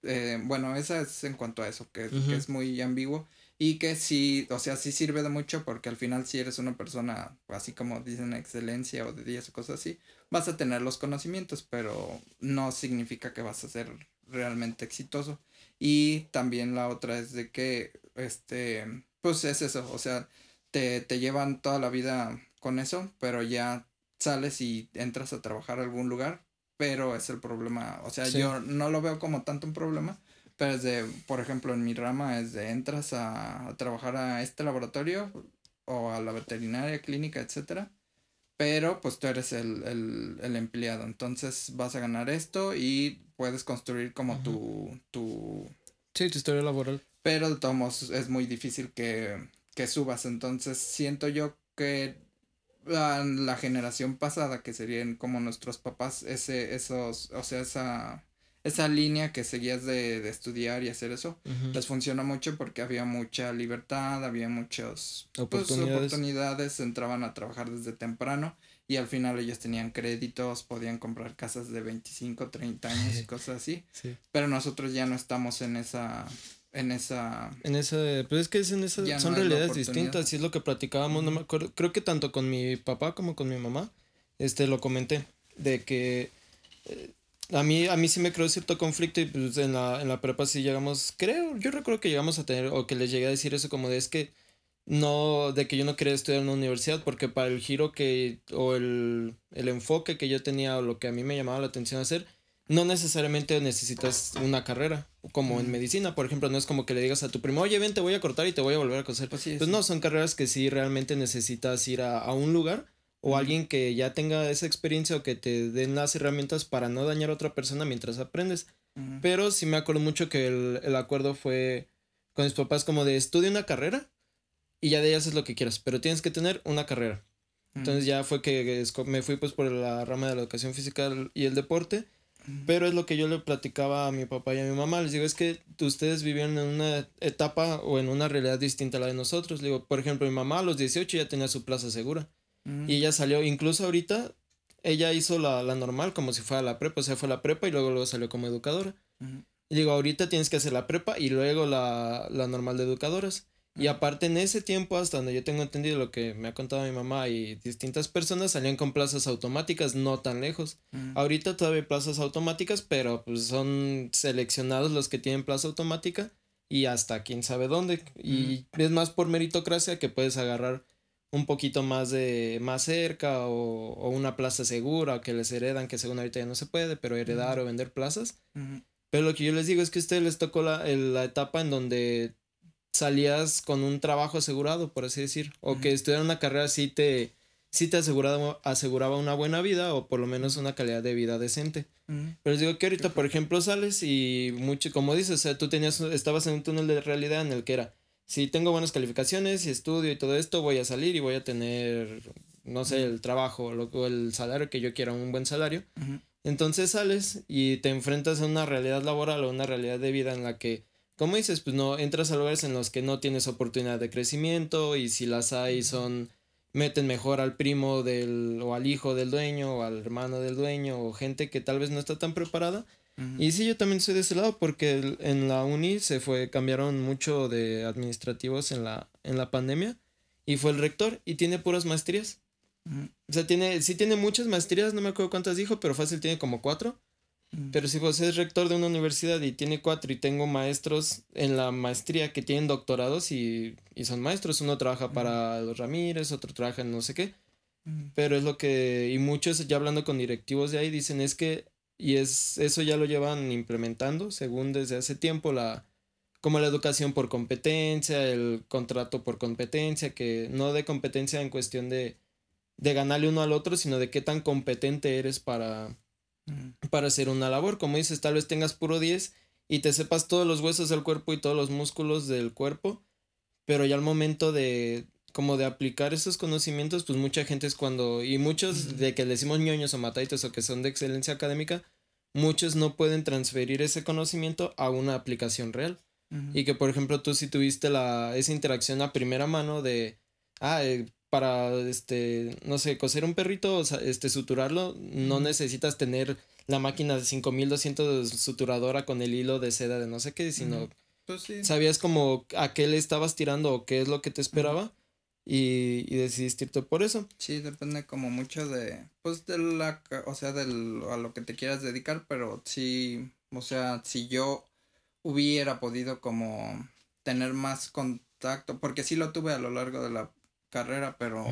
eh, bueno, esa es en cuanto a eso, que, que es muy ambiguo y que sí, o sea, sí sirve de mucho porque al final si eres una persona, así como dicen, excelencia o de 10 o cosas así, vas a tener los conocimientos, pero no significa que vas a ser realmente exitoso. Y también la otra es de que, este, pues es eso, o sea, te, te llevan toda la vida con eso, pero ya sales y entras a trabajar a algún lugar, pero es el problema, o sea, yo no lo veo como tanto un problema, pero es de, por ejemplo, en mi rama es de entras a, trabajar a este laboratorio o a la veterinaria, clínica, etcétera. Pero pues tú eres el, el, el empleado. Entonces vas a ganar esto y puedes construir como tu, tu... Sí, tu historia laboral. Pero de todos modos es muy difícil que, que subas. Entonces siento yo que la, la generación pasada, que serían como nuestros papás, ese, esos, o sea, esa esa línea que seguías de, de estudiar y hacer eso, les funcionó mucho porque había mucha libertad, había muchas pues, oportunidades. entraban a trabajar desde temprano y al final ellos tenían créditos, podían comprar casas de 25, 30 años y cosas así. Pero nosotros ya no estamos en esa en esa en esa pues es que es en esa son realidades distintas y es lo que platicábamos, no me acuerdo, creo que tanto con mi papá como con mi mamá este lo comenté de que eh, a mí, a mí sí me creó cierto conflicto y pues en la, en la prepa sí llegamos, creo, yo recuerdo que llegamos a tener, o que les llegué a decir eso como de es que no, de que yo no quería estudiar en una universidad porque para el giro que, o el, el enfoque que yo tenía o lo que a mí me llamaba la atención hacer, no necesariamente necesitas una carrera, como en medicina, por ejemplo, no es como que le digas a tu primo, oye, ven, te voy a cortar y te voy a volver a coser. Pues, pues no, son carreras que sí realmente necesitas ir a, a un lugar o alguien que ya tenga esa experiencia o que te den las herramientas para no dañar a otra persona mientras aprendes. Pero sí me acuerdo mucho que el, acuerdo fue con mis papás como de estudia una carrera y ya de ahí haces lo que quieras, pero tienes que tener una carrera. Entonces ya fue que me fui pues por la rama de la educación física y el deporte. Pero es lo que yo le platicaba a mi papá y a mi mamá. Les digo, es que ustedes vivieron en una etapa o en una realidad distinta a la de nosotros. digo, por ejemplo, mi mamá a los 18 ya tenía su plaza segura. Y ella salió, incluso ahorita, ella hizo la, la, normal como si fuera la prepa, o sea, fue la prepa y luego, luego salió como educadora. Y digo, ahorita tienes que hacer la prepa y luego la, la normal de educadoras. Y aparte en ese tiempo, hasta donde yo tengo entendido lo que me ha contado mi mamá y distintas personas, salían con plazas automáticas no tan lejos. Ahorita todavía hay plazas automáticas, pero pues son seleccionados los que tienen plaza automática y hasta quién sabe dónde. Y es más por meritocracia que puedes agarrar un poquito más de más cerca o, o, una plaza segura que les heredan, que según ahorita ya no se puede, pero heredar o vender plazas. Pero lo que yo les digo es que a ustedes les tocó la, la etapa en donde salías con un trabajo asegurado, por así decir, o que estudiar una carrera sí te, sí te aseguraba, aseguraba una buena vida o por lo menos una calidad de vida decente. Pero les digo que ahorita, por ejemplo, sales y mucho, como dices, o sea, tú tenías, estabas en un túnel de realidad en el que era, si tengo buenas calificaciones y estudio y todo esto, voy a salir y voy a tener, no sé, el trabajo o el salario que yo quiera, un buen salario. Entonces sales y te enfrentas a una realidad laboral o una realidad de vida en la que como dices, pues no, entras a lugares en los que no tienes oportunidad de crecimiento y si las hay son, meten mejor al primo del, o al hijo del dueño o al hermano del dueño o gente que tal vez no está tan preparada. Y sí, yo también soy de ese lado porque en la uni se fue, cambiaron mucho de administrativos en la, en la pandemia y fue el rector y tiene puras maestrías. O sea, tiene, sí tiene muchas maestrías, no me acuerdo cuántas dijo, pero fácil tiene como cuatro. Pero si vos es rector de una universidad y tiene cuatro y tengo maestros en la maestría que tienen doctorados y, y son maestros, uno trabaja para los Ramírez, otro trabaja en no sé qué. Pero es lo que, y muchos ya hablando con directivos de ahí dicen es que, y es, eso ya lo llevan implementando, según desde hace tiempo, la, como la educación por competencia, el contrato por competencia, que no de competencia en cuestión de, de ganarle uno al otro, sino de qué tan competente eres para, para hacer una labor. Como dices, tal vez tengas puro 10 y te sepas todos los huesos del cuerpo y todos los músculos del cuerpo, pero ya al momento de como de aplicar esos conocimientos, pues mucha gente es cuando, y muchos de que le decimos ñoños o mataitos o que son de excelencia académica, muchos no pueden transferir ese conocimiento a una aplicación real. Y que, por ejemplo, tú si tuviste la, esa interacción a primera mano de, ah, eh, para, este, no sé, coser un perrito, este, suturarlo, no necesitas tener la máquina de 5200 suturadora con el hilo de seda de no sé qué, sino pues sabías como a qué le estabas tirando o qué es lo que te esperaba. Y, y, decidiste irte por eso. Sí, depende como mucho de, pues de la, o sea, del, a lo que te quieras dedicar, pero sí, o sea, si yo hubiera podido como tener más contacto, porque sí lo tuve a lo largo de la carrera, pero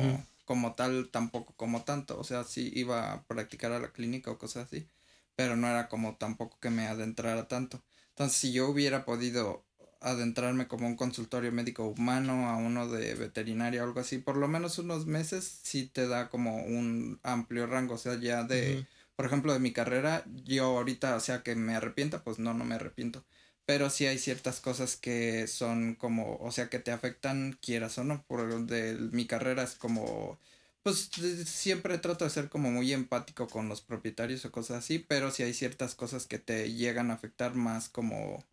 como tal tampoco como tanto, o sea, sí iba a practicar a la clínica o cosas así, pero no era como tampoco que me adentrara tanto. Entonces, si yo hubiera podido adentrarme como un consultorio médico humano a uno de veterinaria o algo así, por lo menos unos meses sí te da como un amplio rango, o sea, ya de, por ejemplo, de mi carrera, yo ahorita, o sea, que me arrepienta, pues no, no me arrepiento pero sí hay ciertas cosas que son como, o sea, que te afectan quieras o no, por de mi carrera es como, pues siempre trato de ser como muy empático con los propietarios o cosas así, pero sí hay ciertas cosas que te llegan a afectar más como,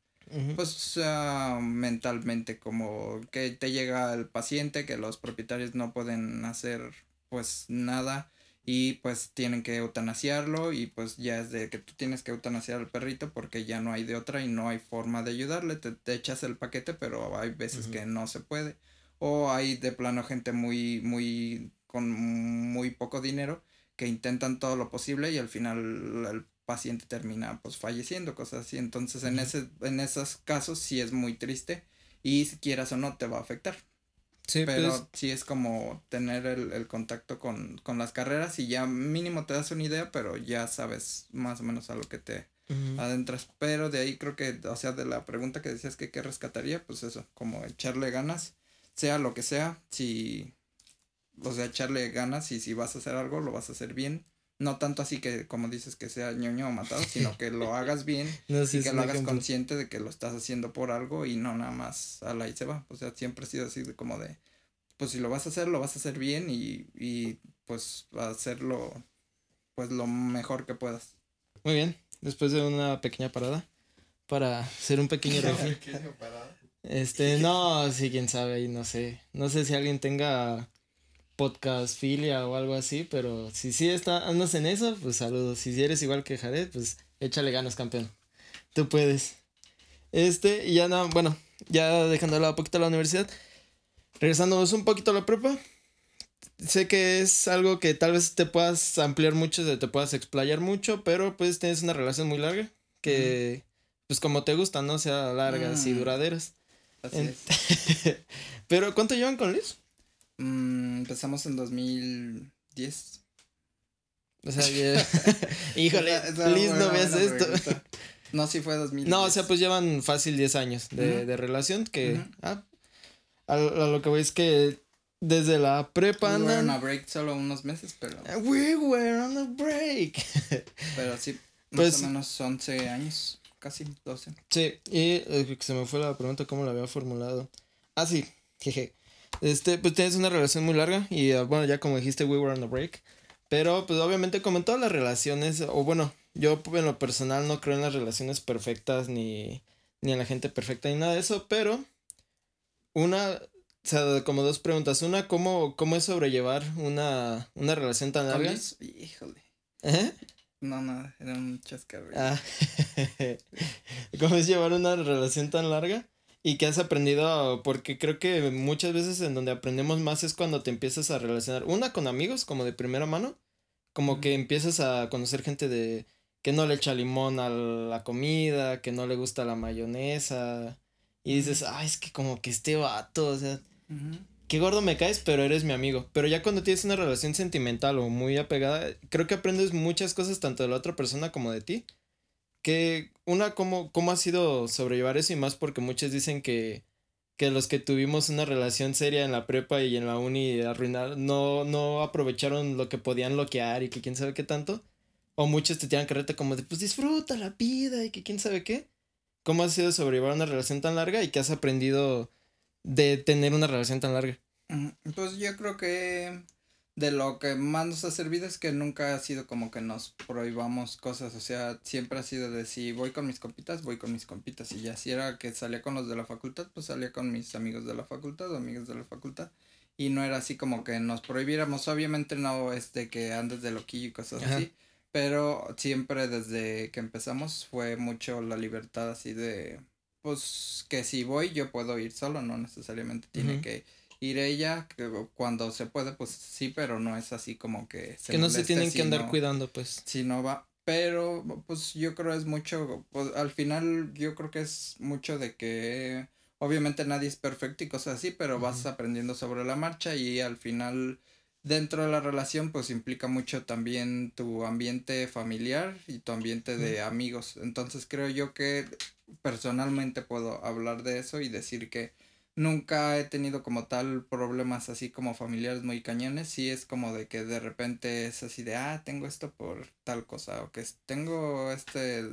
pues mentalmente, como que te llega el paciente, que los propietarios no pueden hacer pues nada y pues tienen que eutanasiarlo y pues ya es de que tú tienes que eutanasiar al perrito porque ya no hay de otra y no hay forma de ayudarle, te, echas el paquete pero hay veces que no se puede o hay de plano gente muy muy con muy poco dinero que intentan todo lo posible y al final el paciente termina pues falleciendo, cosas así. Entonces en ese en esos casos sí es muy triste y si quieras o no te va a afectar. Sí, pero pues sí es como tener el, contacto con, las carreras y ya mínimo te das una idea, pero ya sabes más o menos a lo que te adentras. Pero de ahí creo que, o sea, de la pregunta que decías que qué rescataría, pues eso, como echarle ganas, sea lo que sea, si, o sea, echarle ganas y si vas a hacer algo, lo vas a hacer bien. No tanto así que, como dices, que sea ñoño o matado, sino que lo hagas bien y que lo hagas consciente de que lo estás haciendo por algo y no nada más a la y se va. O sea, siempre ha sido así de como de, pues si lo vas a hacer, lo vas a hacer bien y, y pues hacerlo pues lo mejor que puedas. Muy bien, después de una pequeña parada para hacer un pequeño refil. Este, no, sí, quién sabe, no sé. No sé si alguien tenga podcast filia o algo así, pero si sí está, andas en eso, pues saludos. Si eres igual que Jared, pues échale ganas, campeón. Tú puedes. Este, y ya no, bueno, ya dejando de lado poquito la universidad, regresándonos un poquito a la prepa, sé que es algo que tal vez te puedas ampliar mucho, te puedas explayar mucho, pero pues tienes una relación muy larga que, pues como te gusta, ¿no? Sea largas y mm. duraderas. Así es. pero ¿cuánto llevan con Liz? Mm, empezamos en 2010. O sea, híjole, Liz, no veas esto. No, sí fue 2010. No, o sea, pues llevan fácil 10 años de, de relación que... Ah, a, lo que voy es que desde la prepa We were on a break solo unos meses, pero... We were on a break. pero sí, más pues o menos 11 años, casi 12. Sí, y eh, se me fue la pregunta cómo la había formulado. Ah, sí, jeje. Este, pues tienes una relación muy larga y ah, bueno, ya como dijiste, we were on a break. Pero pues obviamente como en todas las relaciones, o bueno, yo en lo personal no creo en las relaciones perfectas ni, ni en la gente perfecta ni nada de eso, pero una o sea, como dos preguntas. Una, ¿cómo, cómo es sobrellevar una, una relación tan larga? Híjole. ¿Eh? No, no, era un chascarrillo. Ah. ¿Cómo es llevar una relación tan larga? ¿Y qué has aprendido? Porque creo que muchas veces en donde aprendemos más es cuando te empiezas a relacionar. Una con amigos, como de primera mano. Como que empiezas a conocer gente de que no le echa limón a la comida, que no le gusta la mayonesa. Y dices, ay, es que como que este vato, o sea, Qué gordo me caes, pero eres mi amigo. Pero ya cuando tienes una relación sentimental o muy apegada, creo que aprendes muchas cosas tanto de la otra persona como de ti. Que una, ¿cómo, cómo ha sido sobrellevar eso? Y más porque muchos dicen que, que los que tuvimos una relación seria en la prepa y en la uni arruinar, no, no aprovecharon lo que podían bloquear y que quién sabe qué tanto. O muchos te tiran carreta como de, pues disfruta la vida y que quién sabe qué. ¿Cómo ha sido sobrellevar una relación tan larga y qué has aprendido de tener una relación tan larga? Pues yo creo que de lo que más nos ha servido es que nunca ha sido como que nos prohibamos cosas, o sea, siempre ha sido de si voy con mis compitas, voy con mis compitas y ya si era que salía con los de la facultad, pues salía con mis amigos de la facultad o amigos de la facultad y no era así como que nos prohibiéramos, obviamente no es de que andes de loquillo y cosas así, pero siempre desde que empezamos fue mucho la libertad así de pues que si voy yo puedo ir solo, no necesariamente tiene que ir ella, que cuando se puede, pues sí, pero no es así como que se Que no se tienen que andar cuidando, pues. Si no va, pero pues yo creo es mucho, pues al final yo creo que es mucho de que obviamente nadie es perfecto y cosas así, pero vas aprendiendo sobre la marcha y al final dentro de la relación pues implica mucho también tu ambiente familiar y tu ambiente de amigos. Entonces creo yo que personalmente puedo hablar de eso y decir que nunca he tenido como tal problemas así como familiares muy cañones. Sí es como de que de repente es así de, ah, tengo esto por tal cosa, o que tengo este,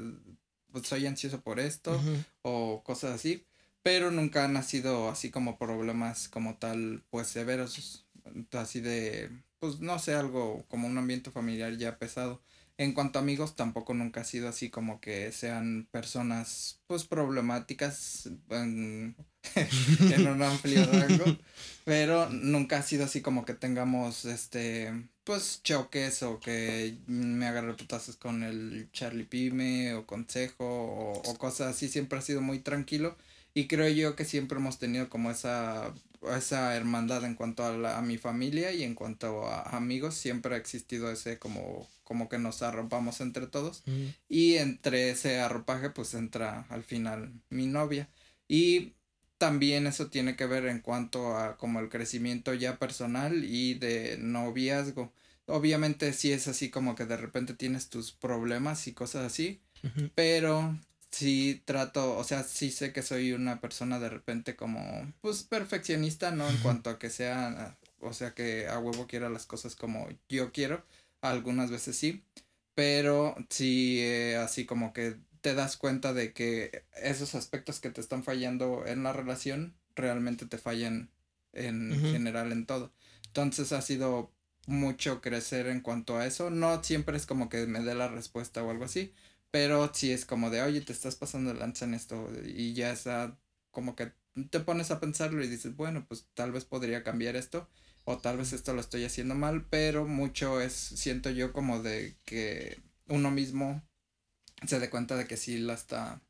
pues soy ansioso por esto, o cosas así. Pero nunca han sido así como problemas como tal, pues severos, así de, pues no sé, algo como un ambiente familiar ya pesado. En cuanto a amigos, tampoco nunca ha sido así como que sean personas pues problemáticas en, un amplio rango. pero nunca ha sido así como que tengamos este pues choques o que me agarre putazos con el Charlie Pime o consejo o, o cosas así. Siempre ha sido muy tranquilo. Y creo yo que siempre hemos tenido como esa esa hermandad en cuanto a, la, a mi familia y en cuanto a amigos siempre ha existido ese como como que nos arropamos entre todos y entre ese arropaje pues entra al final mi novia y también eso tiene que ver en cuanto a como el crecimiento ya personal y de noviazgo. Obviamente sí es así como que de repente tienes tus problemas y cosas así pero sí trato, o sea, sí sé que soy una persona de repente como, pues, perfeccionista, ¿no? En cuanto a que sea, o sea, que a huevo quiera las cosas como yo quiero, algunas veces sí, pero sí, eh, así como que te das cuenta de que esos aspectos que te están fallando en la relación realmente te fallan en general en todo. Entonces ha sido mucho crecer en cuanto a eso. No siempre es como que me dé la respuesta o algo así, pero si es como de, oye, te estás pasando lanza en esto y ya está como que te pones a pensarlo y dices, bueno, pues tal vez podría cambiar esto o tal vez esto lo estoy haciendo mal, pero mucho es, siento yo como de que uno mismo se dé cuenta de que sí la está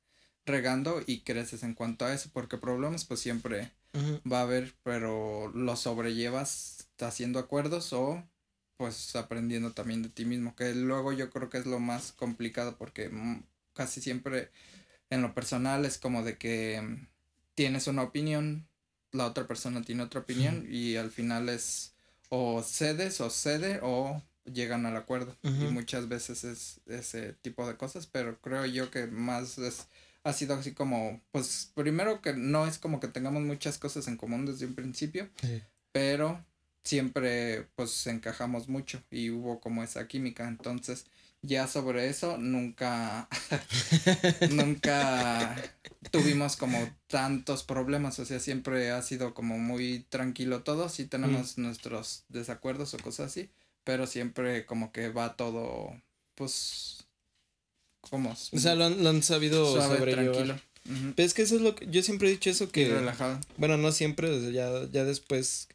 regando y creces en cuanto a eso, porque problemas pues siempre va a haber, pero lo sobrellevas haciendo acuerdos o pues aprendiendo también de ti mismo, que luego yo creo que es lo más complicado porque mm, casi siempre en lo personal es como de que mm, tienes una opinión, la otra persona tiene otra opinión y al final es o cedes o cede o llegan al acuerdo y muchas veces es ese tipo de cosas, pero creo yo que más es ha sido así como, pues primero que no es como que tengamos muchas cosas en común desde un principio, pero siempre pues encajamos mucho y hubo como esa química, entonces ya sobre eso nunca, nunca tuvimos como tantos problemas, o sea, siempre ha sido como muy tranquilo todo, sí tenemos nuestros desacuerdos o cosas así, pero siempre como que va todo, pues, como... O sea, lo han, sabido suave, tranquilo. es que eso es lo que yo siempre he dicho eso que... relajado. Bueno, no siempre, ya, ya después,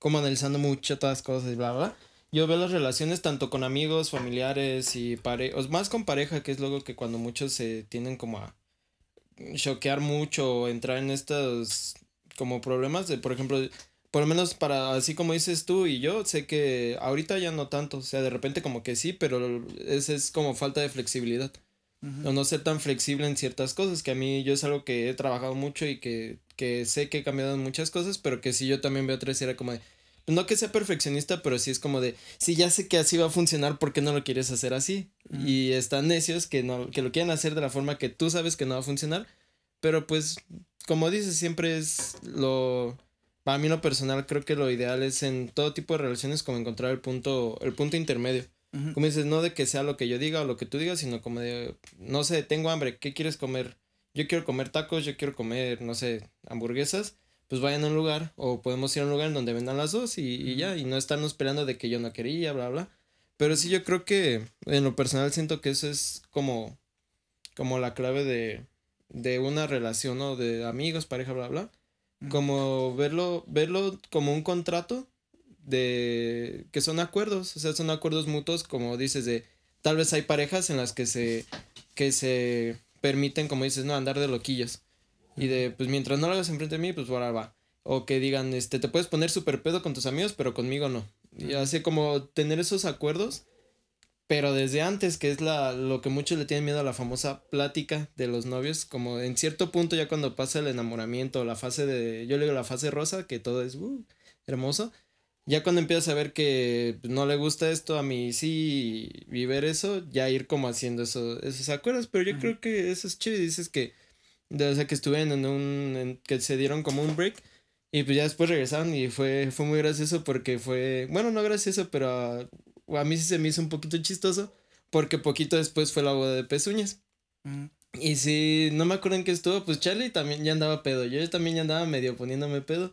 como analizando mucho todas las cosas y bla, bla yo veo las relaciones tanto con amigos, familiares y parejas, más con pareja, que es luego que cuando muchos se tienden como a choquear mucho o entrar en estos como problemas de, por ejemplo, por lo menos para, así como dices tú y yo, sé que ahorita ya no tanto, o sea, de repente como que sí, pero es, es como falta de flexibilidad. O no ser tan flexible en ciertas cosas, que a mí yo es algo que he trabajado mucho y que, que sé que he cambiado en muchas cosas, pero que sí yo también veo otra era como de, no que sea perfeccionista, pero sí es como de, si ya sé que así va a funcionar, ¿por qué no lo quieres hacer así? Y están necios que, no, que lo quieren hacer de la forma que tú sabes que no va a funcionar, pero pues, como dices, siempre es lo... Para mí lo personal creo que lo ideal es en todo tipo de relaciones como encontrar el punto, el punto intermedio. Como dices, no de que sea lo que yo diga o lo que tú digas, sino como de, no sé, tengo hambre, ¿qué quieres comer? Yo quiero comer tacos, yo quiero comer, no sé, hamburguesas pues vayan a un lugar o podemos ir a un lugar en donde vendan las dos y, ya, y no estarnos esperando de que yo no quería, bla, bla. Pero sí yo creo que en lo personal siento que eso es como, como la clave de, de una relación, o De amigos, pareja, bla, bla. Como verlo, verlo como un contrato de que son acuerdos, o sea, son acuerdos mutuos, como dices, de tal vez hay parejas en las que se, que se permiten, como dices, no, andar de loquillos. Y de, pues mientras no lo hagas enfrente de mí, pues ahora va. O que digan, este, te puedes poner súper pedo con tus amigos, pero conmigo no. Y así como tener esos acuerdos, pero desde antes, que es la, lo que muchos le tienen miedo a la famosa plática de los novios, como en cierto punto ya cuando pasa el enamoramiento, la fase de, yo le digo la fase rosa, que todo es uh, hermoso, ya cuando empiezas a ver que no le gusta esto, a mí sí, y ver eso, ya ir como haciendo eso, esos acuerdos, pero yo creo que eso es chido dices que de, o sea, que estuvieron en un, que se dieron como un break y pues ya después regresaron y fue, fue muy gracioso porque fue, bueno, no gracioso, pero a, mí sí se me hizo un poquito chistoso porque poquito después fue la boda de Pezuñas. Y si no me acuerdo en qué estuvo, pues Charlie también ya andaba pedo, yo también ya andaba medio poniéndome pedo.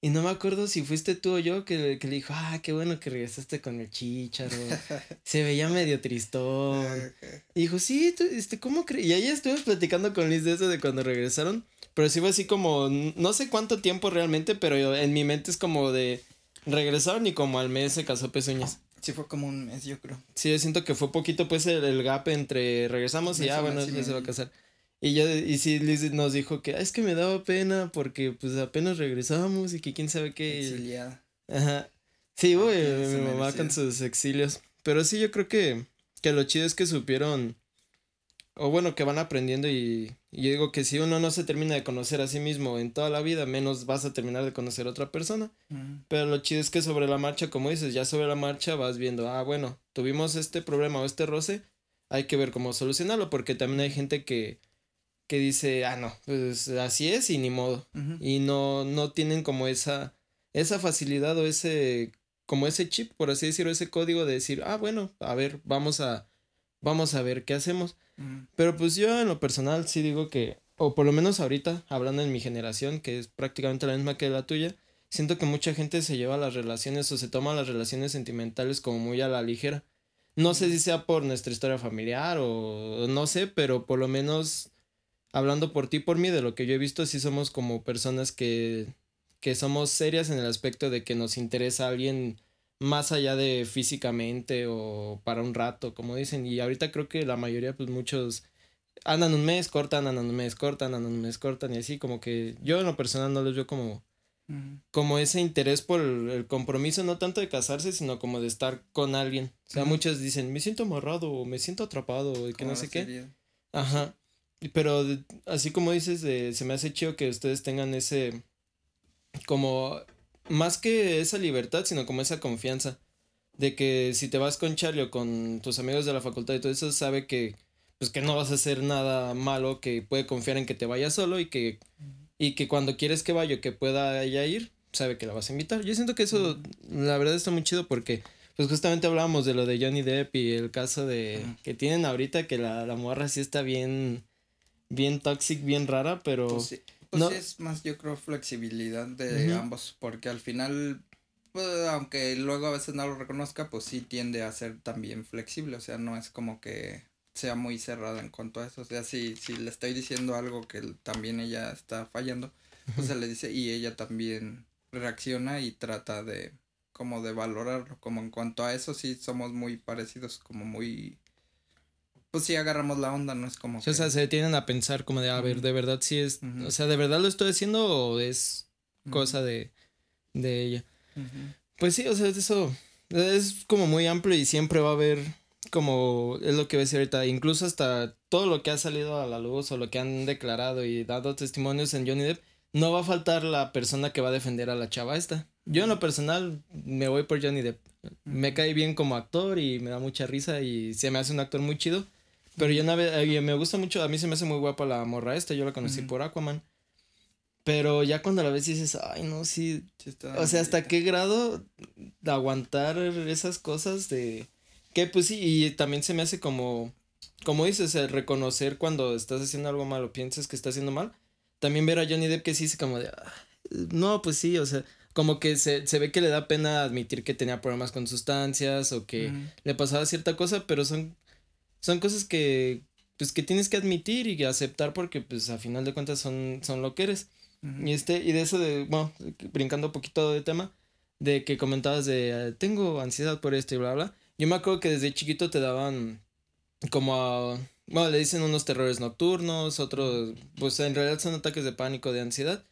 Y no me acuerdo si fuiste tú o yo que, que le dijo, ah, qué bueno que regresaste con el chicharo. Se veía medio tristón. y dijo, sí, tú, este, ¿cómo crees? Y ahí estuve platicando con Liz de eso de cuando regresaron. Pero sí fue así como, no sé cuánto tiempo realmente, pero en mi mente es como de, regresaron y como al mes se casó Pezuñas. Sí, fue como un mes, yo creo. Sí, yo siento que fue poquito pues el, gap entre regresamos y ya, bueno, ya se va a casar. Y ya, y sí, Liz nos dijo que es que me daba pena porque pues apenas regresamos y que quién sabe qué. Exiliada. Ajá. Sí, güey, mi mamá con sus exilios. Pero sí, yo creo que, que lo chido es que supieron, o bueno, que van aprendiendo y, y yo digo que si uno no se termina de conocer a sí mismo en toda la vida, menos vas a terminar de conocer a otra persona. Pero lo chido es que sobre la marcha, como dices, ya sobre la marcha vas viendo, ah, bueno, tuvimos este problema o este roce, hay que ver cómo solucionarlo, porque también hay gente que que dice, ah, no, pues así es y ni modo. Y no, no tienen como esa, esa facilidad o ese, como ese chip, por así decirlo, ese código de decir, ah, bueno, a ver, vamos a, vamos a ver qué hacemos. Pero pues yo en lo personal sí digo que, o por lo menos ahorita, hablando en mi generación, que es prácticamente la misma que la tuya, siento que mucha gente se lleva las relaciones o se toma las relaciones sentimentales como muy a la ligera. No sé si sea por nuestra historia familiar o no sé, pero por lo menos hablando por ti, por mí, de lo que yo he visto, sí somos como personas que, que somos serias en el aspecto de que nos interesa alguien más allá de físicamente o para un rato, como dicen. Y ahorita creo que la mayoría, pues muchos andan un mes, cortan, andan un mes, cortan, andan un mes, cortan y así como que yo en lo personal no les veo como como ese interés por el, compromiso, no tanto de casarse, sino como de estar con alguien. O sea, muchos dicen, me siento amarrado, o me siento atrapado, y que no sé qué. Ajá. Pero así como dices, se me hace chido que ustedes tengan ese, como, más que esa libertad, sino como esa confianza. De que si te vas con Charlie o con tus amigos de la facultad y todo eso, sabe que, pues que no vas a hacer nada malo, que puede confiar en que te vayas solo y que y que cuando quieres que vaya que pueda ella ir, sabe que la vas a invitar. Yo siento que eso, la verdad, está muy chido porque, pues justamente hablábamos de lo de Johnny Depp y el caso de que tienen ahorita que la, la morra sí está bien, bien toxic, bien rara, pero... Pues sí, pues no. es más, yo creo, flexibilidad de ambos, porque al final, pues, aunque luego a veces no lo reconozca, pues sí tiende a ser también flexible, o sea, no es como que sea muy cerrada en cuanto a eso. O sea, si, si le estoy diciendo algo que también ella está fallando, pues se le dice y ella también reacciona y trata de como de valorarlo. Como en cuanto a eso sí somos muy parecidos, como muy... Pues sí agarramos la onda, no es como... O sea, se detienen a pensar como de, a ver, de verdad sí es... O sea, ¿de verdad lo estoy haciendo o es cosa de, de ella? Pues sí, o sea, eso es como muy amplio y siempre va a haber como es lo que ves ahorita, incluso hasta todo lo que ha salido a la luz o lo que han declarado y dado testimonios en Johnny Depp, no va a faltar la persona que va a defender a la chava esta. Yo en lo personal me voy por Johnny Depp. Me cae bien como actor y me da mucha risa y se me hace un actor muy chido. Pero yo me gusta mucho, a mí se me hace muy guapa la morra esta, yo la conocí por Aquaman. Pero ya cuando la ves dices, ay, no, sí. o sea, ¿hasta qué grado de aguantar esas cosas de que pues sí, y también se me hace como, como dices, el reconocer cuando estás haciendo algo mal o piensas que estás haciendo mal. También ver a Johnny Depp que sí dice como de, ah, no, pues sí, o sea, como que se, se, ve que le da pena admitir que tenía problemas con sustancias o que le pasaba cierta cosa, pero son, son cosas que, pues que tienes que admitir y aceptar porque pues a final de cuentas son, son lo que eres. Y este, y de eso de, bueno, brincando un poquito de tema, de que comentabas de, tengo ansiedad por esto y bla, bla. Yo me acuerdo que desde chiquito te daban como a, bueno, le dicen unos terrores nocturnos, otros, pues en realidad son ataques de pánico, de ansiedad.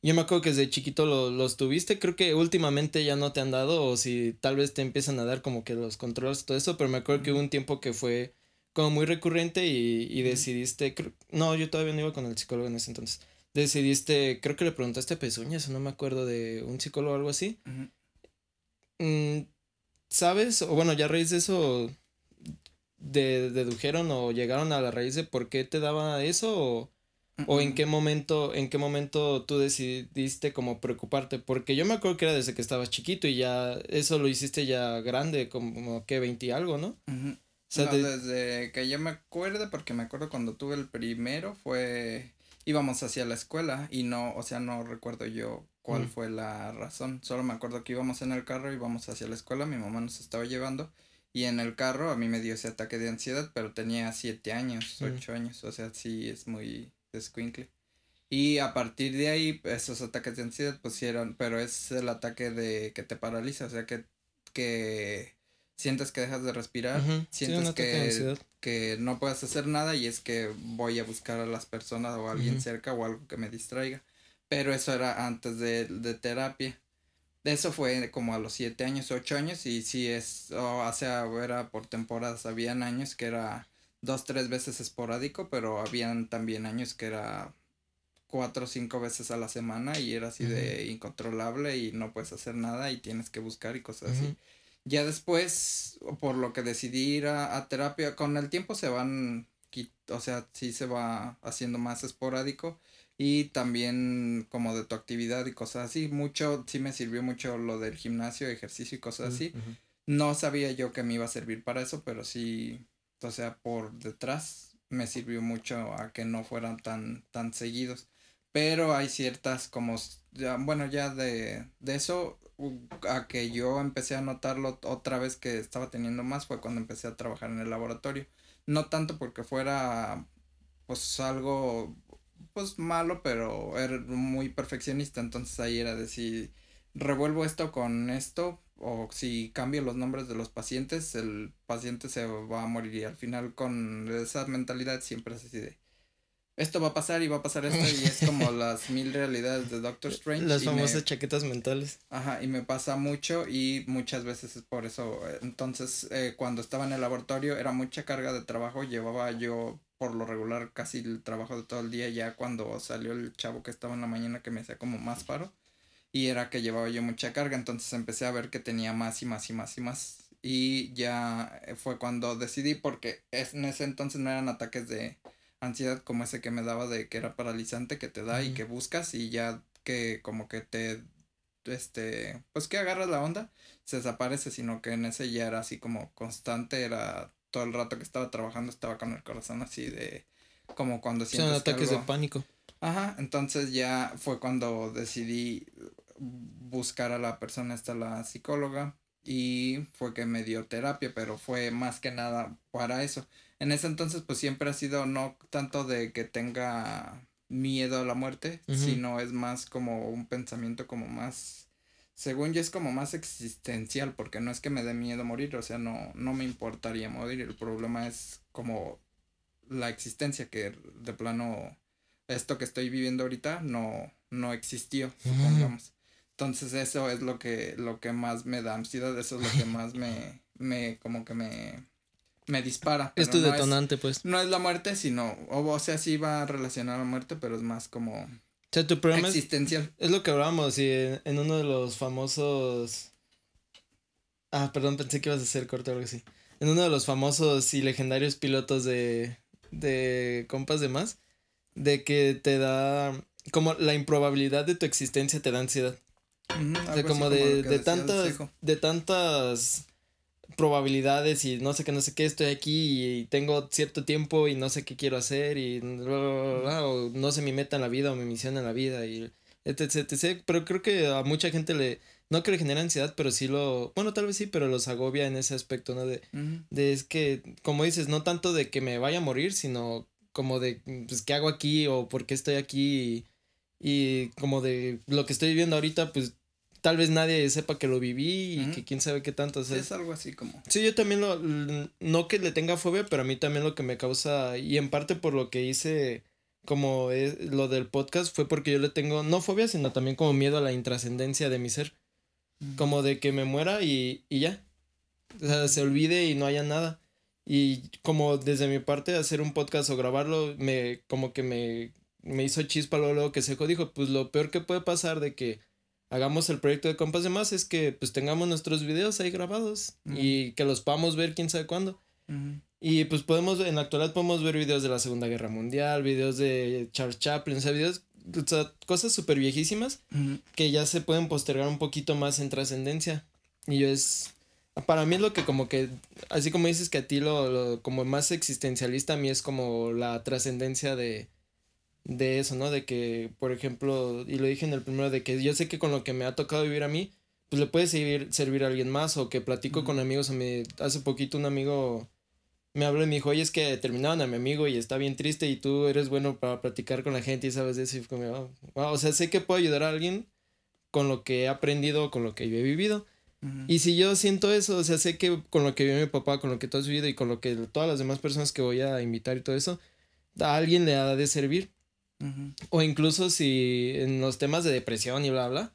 Yo me acuerdo que desde chiquito los tuviste, creo que últimamente ya no te han dado o si tal vez te empiezan a dar como que los controles todo eso, pero me acuerdo que hubo un tiempo que fue como muy recurrente y, y decidiste, no, yo todavía no iba con el psicólogo en ese entonces, decidiste, creo que le preguntaste a Pezuñas o no me acuerdo de un psicólogo o algo así. ¿sabes? O bueno, ya a raíz de eso, de, dedujeron o llegaron a la raíz de por qué te daba eso o, en qué momento, en qué momento tú decidiste como preocuparte, porque yo me acuerdo que era desde que estabas chiquito y ya eso lo hiciste ya grande, como que 20 y algo, ¿no? Sea, desde que yo me acuerdo, porque me acuerdo cuando tuve el primero, fue íbamos hacia la escuela y no, o sea, no recuerdo yo cuál mm. fue la razón. Solo me acuerdo que íbamos en el carro, íbamos hacia la escuela, mi mamá nos estaba llevando y en el carro a mí me dio ese ataque de ansiedad, pero tenía siete años, mm. ocho años, o sea, sí es muy descuincle. Y a partir de ahí, esos ataques de ansiedad pusieron, pero es el ataque de que te paraliza, o sea, que, que sientes que dejas de respirar, sientes que, que no puedes hacer nada y es que voy a buscar a las personas o a alguien cerca o algo que me distraiga. Pero eso era antes de, de terapia. Eso fue como a los siete años, ocho años, y sí es, o, sea, era por temporadas, habían años que era dos, tres veces esporádico, pero habían también años que era cuatro o cinco veces a la semana y era así de incontrolable y no puedes hacer nada y tienes que buscar y cosas así. Ya después, por lo que decidí ir a, a, terapia, con el tiempo se van, o sea, sí se va haciendo más esporádico y también como de tu actividad y cosas así. Mucho, sí me sirvió mucho lo del gimnasio, ejercicio y cosas así. No sabía yo que me iba a servir para eso, pero sí, o sea, por detrás me sirvió mucho a que no fueran tan, tan seguidos. Pero hay ciertas como, ya, bueno, ya de, de eso, a que yo empecé a notarlo otra vez que estaba teniendo más fue cuando empecé a trabajar en el laboratorio. No tanto porque fuera pues algo pues malo, pero era muy perfeccionista, entonces ahí era de si revuelvo esto con esto, o si cambio los nombres de los pacientes, el paciente se va a morir y al final con esa mentalidad siempre es así de esto va a pasar y va a pasar esto y es como las mil realidades de Doctor Strange. Las famosas chaquetas mentales. Ajá, y me pasa mucho y muchas veces es por eso. Entonces, eh, cuando estaba en el laboratorio era mucha carga de trabajo, llevaba yo por lo regular casi el trabajo de todo el día ya cuando salió el chavo que estaba en la mañana que me hacía como más paro y era que llevaba yo mucha carga, entonces empecé a ver que tenía más y más y más y más y ya fue cuando decidí porque en ese entonces no eran ataques de ansiedad como ese que me daba de que era paralizante que te da y que buscas y ya que como que te este pues que agarras la onda se desaparece sino que en ese ya era así como constante era todo el rato que estaba trabajando estaba con el corazón así de como cuando sientes Son ataques de pánico. Ajá entonces ya fue cuando decidí buscar a la persona esta la psicóloga y fue que me dio terapia pero fue más que nada para eso en ese entonces pues siempre ha sido no tanto de que tenga miedo a la muerte, sino es más como un pensamiento como más, según yo es como más existencial, porque no es que me dé miedo morir, o sea, no, no me importaría morir, el problema es como la existencia que de plano esto que estoy viviendo ahorita no, no existió, supongamos. Entonces eso es lo que, lo que más me da ansiedad, eso es lo que más me, me, como que me, me dispara. es tu detonante, pues. No es la muerte, sino, o, sea, sí va relacionado a la muerte, pero es más como... O sea, tu problema existencial. Es, lo que hablábamos y en, uno de los famosos... Ah, perdón, pensé que ibas a hacer corto o algo así. En uno de los famosos y legendarios pilotos de, de compas de más, de que te da... Como la improbabilidad de tu existencia te da ansiedad. o sea, como de, de tantas... De tantas probabilidades y no sé qué, no sé qué, estoy aquí y tengo cierto tiempo y no sé qué quiero hacer y o no sé mi meta en la vida o mi misión en la vida y etc, etc. Pero creo que a mucha gente le, no que le genera ansiedad, pero sí lo, bueno, tal vez sí, pero los agobia en ese aspecto, ¿no? De, de es que, como dices, no tanto de que me vaya a morir, sino como de, pues, ¿qué hago aquí o por qué estoy aquí? Y, y como de lo que estoy viviendo ahorita, pues tal vez nadie sepa que lo viví y que quién sabe qué tanto. es algo así como. Sí, yo también lo. No que le tenga fobia, pero a mí también lo que me causa. Y en parte por lo que hice. Como es, lo del podcast fue porque yo le tengo. No fobia, sino también como miedo a la intrascendencia de mi ser. Como de que me muera y, y ya. O sea, se olvide y no haya nada. Y como desde mi parte hacer un podcast o grabarlo, me como que me, me hizo chispa luego, luego que se dijo, pues lo peor que puede pasar de que hagamos el proyecto de compas de más es que pues tengamos nuestros videos ahí grabados y que los podamos ver quién sabe cuándo. Y pues podemos, en la actualidad podemos ver videos de la Segunda Guerra Mundial, videos de Charles Chaplin, o sea, videos, o sea, cosas súper viejísimas que ya se pueden postergar un poquito más en trascendencia. Y yo es, para mí es lo que como que, así como dices que a ti lo, lo como más existencialista, a mí es como la trascendencia de, de eso, ¿no? De que, por ejemplo, y lo dije en el primero, de que yo sé que con lo que me ha tocado vivir a mí, pues le puede servir, servir a alguien más o que platico con amigos. A mí, hace poquito un amigo me habló y me dijo, oye, es que terminaban a mi amigo y está bien triste y tú eres bueno para platicar con la gente y sabes de eso. Y fue como, wow, o sea, sé que puedo ayudar a alguien con lo que he aprendido, con lo que yo he vivido. Y si yo siento eso, o sea, sé que con lo que vive mi papá, con lo que tú has vivido y con lo que todas las demás personas que voy a invitar y todo eso, a alguien le ha de servir. O incluso si en los temas de depresión y bla, bla,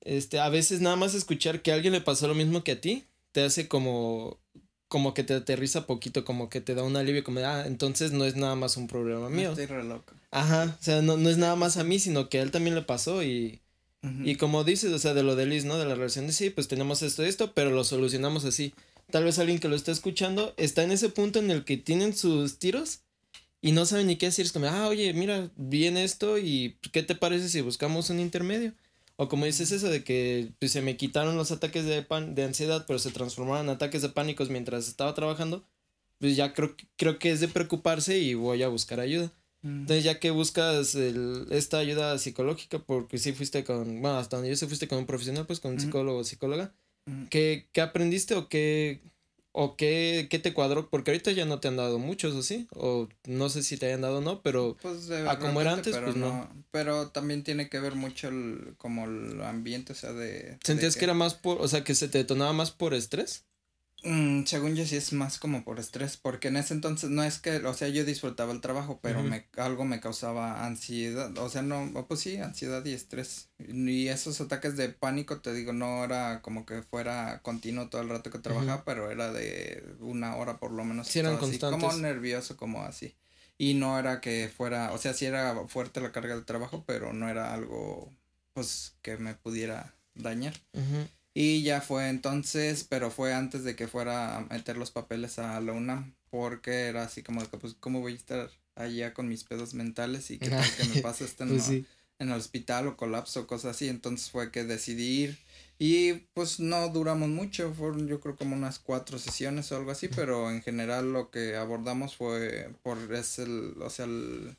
este, a veces nada más escuchar que a alguien le pasó lo mismo que a ti, te hace como, como que te aterriza poquito, como que te da un alivio, como, ah, entonces no es nada más un problema mío. Estoy re loco. Ajá, o sea, no, no, es nada más a mí, sino que a él también le pasó y, y como dices, o sea, de lo de Liz, ¿no? De la relación de sí, pues tenemos esto, esto, pero lo solucionamos así. Tal vez alguien que lo está escuchando está en ese punto en el que tienen sus tiros y no saben ni qué decir. Es como, ah, oye, mira, viene esto y ¿qué te parece si buscamos un intermedio? O como dices eso de que pues, se me quitaron los ataques de, pan, de ansiedad, pero se transformaron en ataques de pánicos mientras estaba trabajando, pues ya creo, creo que es de preocuparse y voy a buscar ayuda. Mm. Entonces ya que buscas el, esta ayuda psicológica, porque sí fuiste con, bueno, hasta donde yo sé fuiste con un profesional, pues con un psicólogo o psicóloga, ¿qué, ¿qué aprendiste o qué, ¿O qué, qué te cuadró? Porque ahorita ya no te han dado muchos, ¿o sí? O no sé si te hayan dado o no, pero pues a como era antes, pues no. Pero también tiene que ver mucho el, como el ambiente, o sea, de... ¿Sentías que... era más por, o sea, que se te detonaba más por estrés? Mm, según yo sí es más como por estrés, porque en ese entonces no es que, o sea, yo disfrutaba el trabajo, pero me, algo me causaba ansiedad, o sea, no, pues sí, ansiedad y estrés. Y esos ataques de pánico, te digo, no era como que fuera continuo todo el rato que trabajaba, pero era de una hora por lo menos. Sí, eran constantes. como nervioso, como así. Y no era que fuera, o sea, sí era fuerte la carga del trabajo, pero no era algo, pues, que me pudiera dañar. Y ya fue entonces, pero fue antes de que fuera a meter los papeles a la UNAM, porque era así como, pues, ¿cómo voy a estar allá con mis pedos mentales y que tal que me pasa esto en, en, el hospital o colapso, cosas así? Entonces fue que decidí ir y pues no duramos mucho, fueron yo creo como unas cuatro sesiones o algo así, pero en general lo que abordamos fue por es el, o sea, el,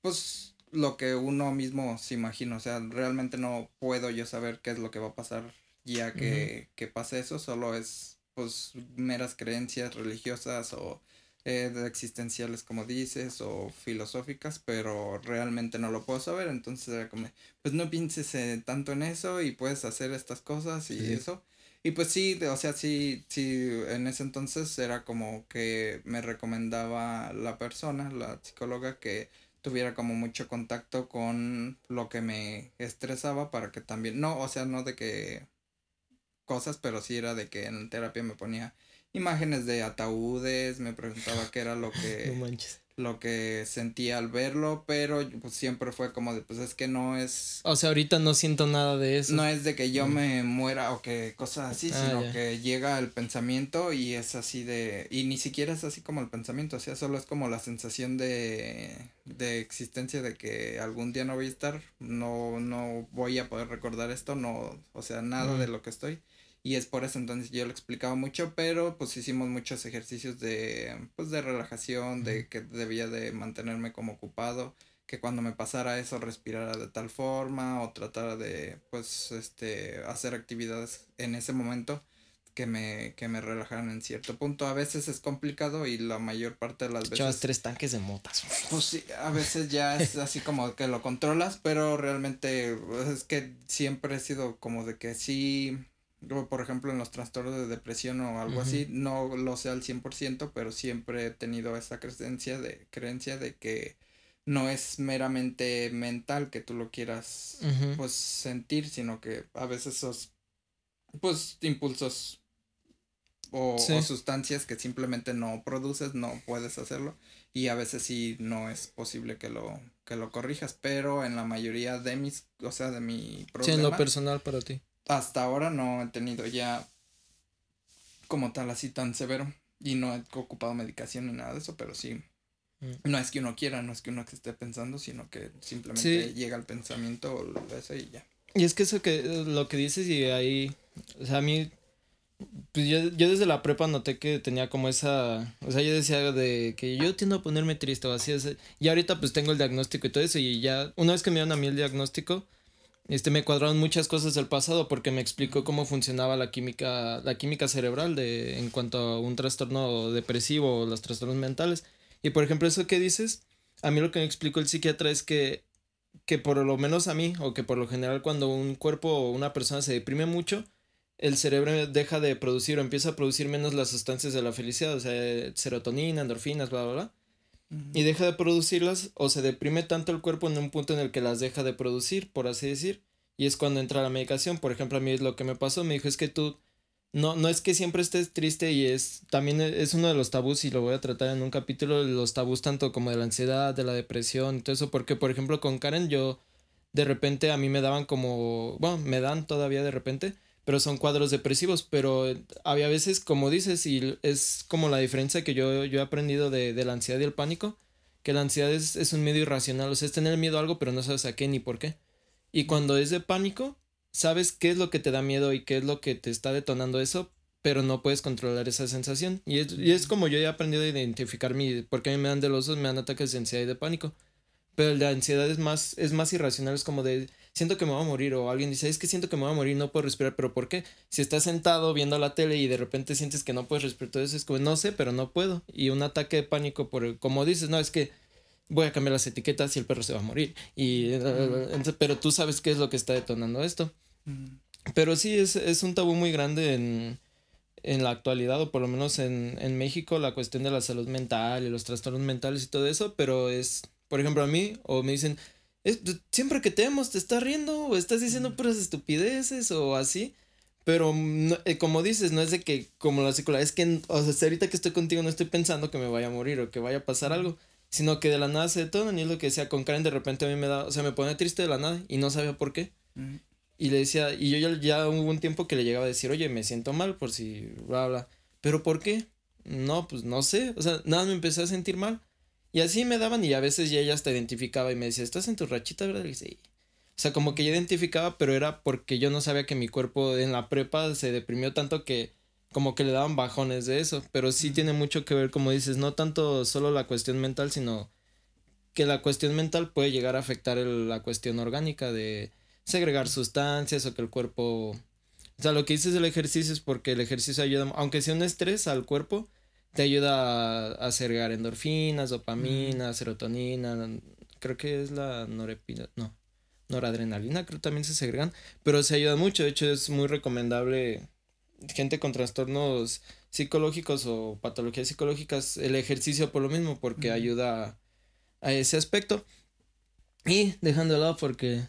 pues lo que uno mismo se imagina, o sea, realmente no puedo yo saber qué es lo que va a pasar ya que, que pase eso, solo es pues meras creencias religiosas o eh, existenciales como dices o filosóficas, pero realmente no lo puedo saber, entonces era como, pues no pienses eh, tanto en eso y puedes hacer estas cosas y eso. Y pues sí, o sea, sí, sí, en ese entonces era como que me recomendaba la persona, la psicóloga, que tuviera como mucho contacto con lo que me estresaba para que también, no, o sea, no de que cosas, pero sí era de que en terapia me ponía imágenes de ataúdes, me preguntaba qué era lo que lo que sentía al verlo, pero pues siempre fue como de pues es que no es O sea, ahorita no siento nada de eso. No es de que yo mm. me muera o que cosas así, ah, sino que llega el pensamiento y es así de y ni siquiera es así como el pensamiento, o sea, solo es como la sensación de de existencia de que algún día no voy a estar, no no voy a poder recordar esto, no, o sea, nada de lo que estoy y es por eso entonces yo lo explicaba mucho, pero pues hicimos muchos ejercicios de, pues de relajación, de que debía de mantenerme como ocupado, que cuando me pasara eso respirara de tal forma o tratara de, pues, este, hacer actividades en ese momento que me, que me relajaran en cierto punto. A veces es complicado y la mayor parte de las veces... tres tanques de motas. Pues sí, a veces ya es así como que lo controlas, pero realmente es que siempre he sido como de que sí por ejemplo, en los trastornos de depresión o algo así, no lo sé al 100%, pero siempre he tenido esa creencia de, creencia de que no es meramente mental que tú lo quieras, pues, sentir, sino que a veces esos, pues, impulsos o, o, sustancias que simplemente no produces, no puedes hacerlo, y a veces sí no es posible que lo, que lo corrijas, pero en la mayoría de mis, o sea, de mi problema. Sí, en lo personal para ti hasta ahora no he tenido ya como tal así tan severo y no he ocupado medicación ni nada de eso, pero sí. Mm. No es que uno quiera, no es que uno que esté pensando, sino que simplemente llega al pensamiento o eso y ya. Y es que eso que lo que dices y ahí, o sea, a mí, pues yo, yo desde la prepa noté que tenía como esa, o sea, yo decía de que yo tiendo a ponerme triste o así, y ahorita pues tengo el diagnóstico y todo eso y ya, una vez que me dieron a mí el diagnóstico, este me cuadraron muchas cosas del pasado porque me explicó cómo funcionaba la química la química cerebral de en cuanto a un trastorno depresivo o los trastornos mentales. Y por ejemplo eso que dices a mí lo que me explicó el psiquiatra es que que por lo menos a mí o que por lo general cuando un cuerpo o una persona se deprime mucho el cerebro deja de producir o empieza a producir menos las sustancias de la felicidad o sea serotonina endorfinas bla bla bla y deja de producirlas o se deprime tanto el cuerpo en un punto en el que las deja de producir, por así decir, y es cuando entra la medicación. Por ejemplo, a mí es lo que me pasó, me dijo es que tú no, no es que siempre estés triste y es también es uno de los tabús y lo voy a tratar en un capítulo, los tabús tanto como de la ansiedad, de la depresión todo eso, porque por ejemplo con Karen yo de repente a mí me daban como, bueno, me dan todavía de repente, pero son cuadros depresivos, pero había veces, como dices, y es como la diferencia que yo, yo he aprendido de, de, la ansiedad y el pánico, que la ansiedad es, es, un medio irracional, o sea, es tener miedo a algo, pero no sabes a qué ni por qué. Y cuando es de pánico, sabes qué es lo que te da miedo y qué es lo que te está detonando eso, pero no puedes controlar esa sensación. Y es, y es como yo he aprendido a identificar mi, porque a mí me dan de los me dan ataques de ansiedad y de pánico. Pero de ansiedad es más, es más irracional, es como de, siento que me voy a morir, o alguien dice, es que siento que me voy a morir, no puedo respirar, pero ¿por qué? Si estás sentado viendo la tele y de repente sientes que no puedes respirar, todo eso es como, no sé, pero no puedo. Y un ataque de pánico por, como dices, no, es que voy a cambiar las etiquetas y el perro se va a morir. Y, pero tú sabes qué es lo que está detonando esto. Pero sí, es, es un tabú muy grande en, en la actualidad, o por lo menos en, en México, la cuestión de la salud mental y los trastornos mentales y todo eso, pero es, por ejemplo, a mí, o me dicen, siempre que te vemos te estás riendo o estás diciendo puras estupideces o así. Pero eh, como dices, no es de que como la psicología, es que o sea, ahorita que estoy contigo no estoy pensando que me vaya a morir o que vaya a pasar algo, sino que de la nada se todo y es lo que decía con Karen, de repente a mí me da, o sea, me pone triste de la nada y no sabía por qué. Y le decía, y yo ya, ya, hubo un tiempo que le llegaba a decir, oye, me siento mal por si, bla, bla. Pero ¿por qué? No, pues no sé. O sea, nada, me empecé a sentir mal. Y así me daban y a veces ya ella hasta identificaba y me decía, ¿estás en tu rachita, verdad? Y dice, O sea, como que yo identificaba, pero era porque yo no sabía que mi cuerpo en la prepa se deprimió tanto que como que le daban bajones de eso. Pero sí tiene mucho que ver, como dices, no tanto solo la cuestión mental, sino que la cuestión mental puede llegar a afectar la cuestión orgánica de segregar sustancias o que el cuerpo... O sea, lo que dices del ejercicio es porque el ejercicio ayuda, aunque sea un estrés al cuerpo, te ayuda a, segregar endorfinas, dopamina, serotonina, creo que es la norepina, no, noradrenalina, creo que también se segregan, pero se ayuda mucho, de hecho es muy recomendable gente con trastornos psicológicos o patologías psicológicas, el ejercicio por lo mismo, porque ayuda a, ese aspecto. Y dejando de lado porque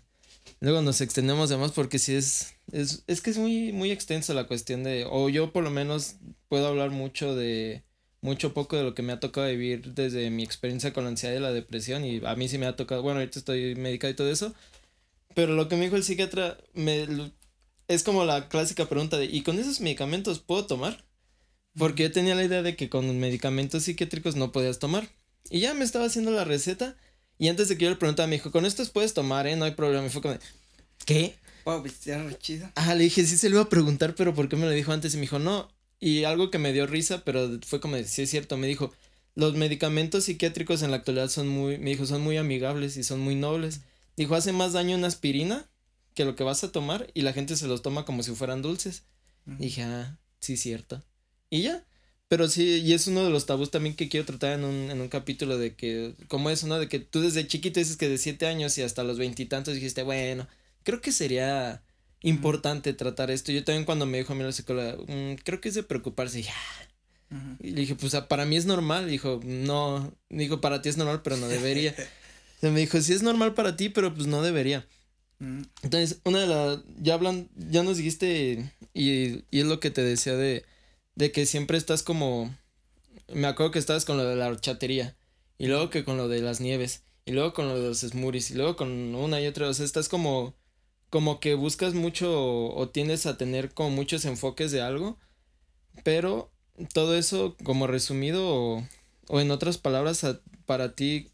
luego nos extendemos de más porque si es, es, es que es muy, muy extensa la cuestión de, o yo por lo menos puedo hablar mucho de, mucho poco de lo que me ha tocado vivir desde mi experiencia con la ansiedad y la depresión y a mí sí me ha tocado, bueno, ahorita estoy medicado y todo eso, pero lo que me dijo el psiquiatra me, es como la clásica pregunta de, ¿y con esos medicamentos puedo tomar? Porque yo tenía la idea de que con medicamentos psiquiátricos no podías tomar. Y ya me estaba haciendo la receta y antes de que yo le preguntara me dijo, con estos puedes tomar, ¿eh? No hay problema. Y fue como, ¿qué? Wow, chido. Ah, le dije, sí se lo iba a preguntar, pero ¿por qué me lo dijo antes? Y me dijo, no, y algo que me dio risa, pero fue como, sí es cierto, me dijo, los medicamentos psiquiátricos en la actualidad son muy, me dijo, son muy amigables y son muy nobles. Dijo, hace más daño una aspirina que lo que vas a tomar y la gente se los toma como si fueran dulces. dije, ah, sí, cierto. Y ya. Pero sí, y es uno de los tabús también que quiero tratar en un, en un capítulo de que, como eso, ¿no? De que tú desde chiquito dices que de siete años y hasta los veintitantos dijiste, bueno, creo que sería importante tratar esto. Yo también cuando me dijo a mí la psicóloga, mm, creo que es de preocuparse, ya. Y le dije, pues para mí es normal. Dijo, no, dijo, para ti es normal, pero no debería. Se me dijo, sí es normal para ti, pero pues no debería. Entonces, una de las, ya hablan, ya nos dijiste, y, y es lo que te decía de, de que siempre estás como, me acuerdo que estabas con lo de la horchatería, y luego que con lo de las nieves, y luego con lo de los smoothies, y luego con una y otra, o sea, estás como como que buscas mucho o, tienes a tener como muchos enfoques de algo, pero todo eso como resumido o, o en otras palabras para ti,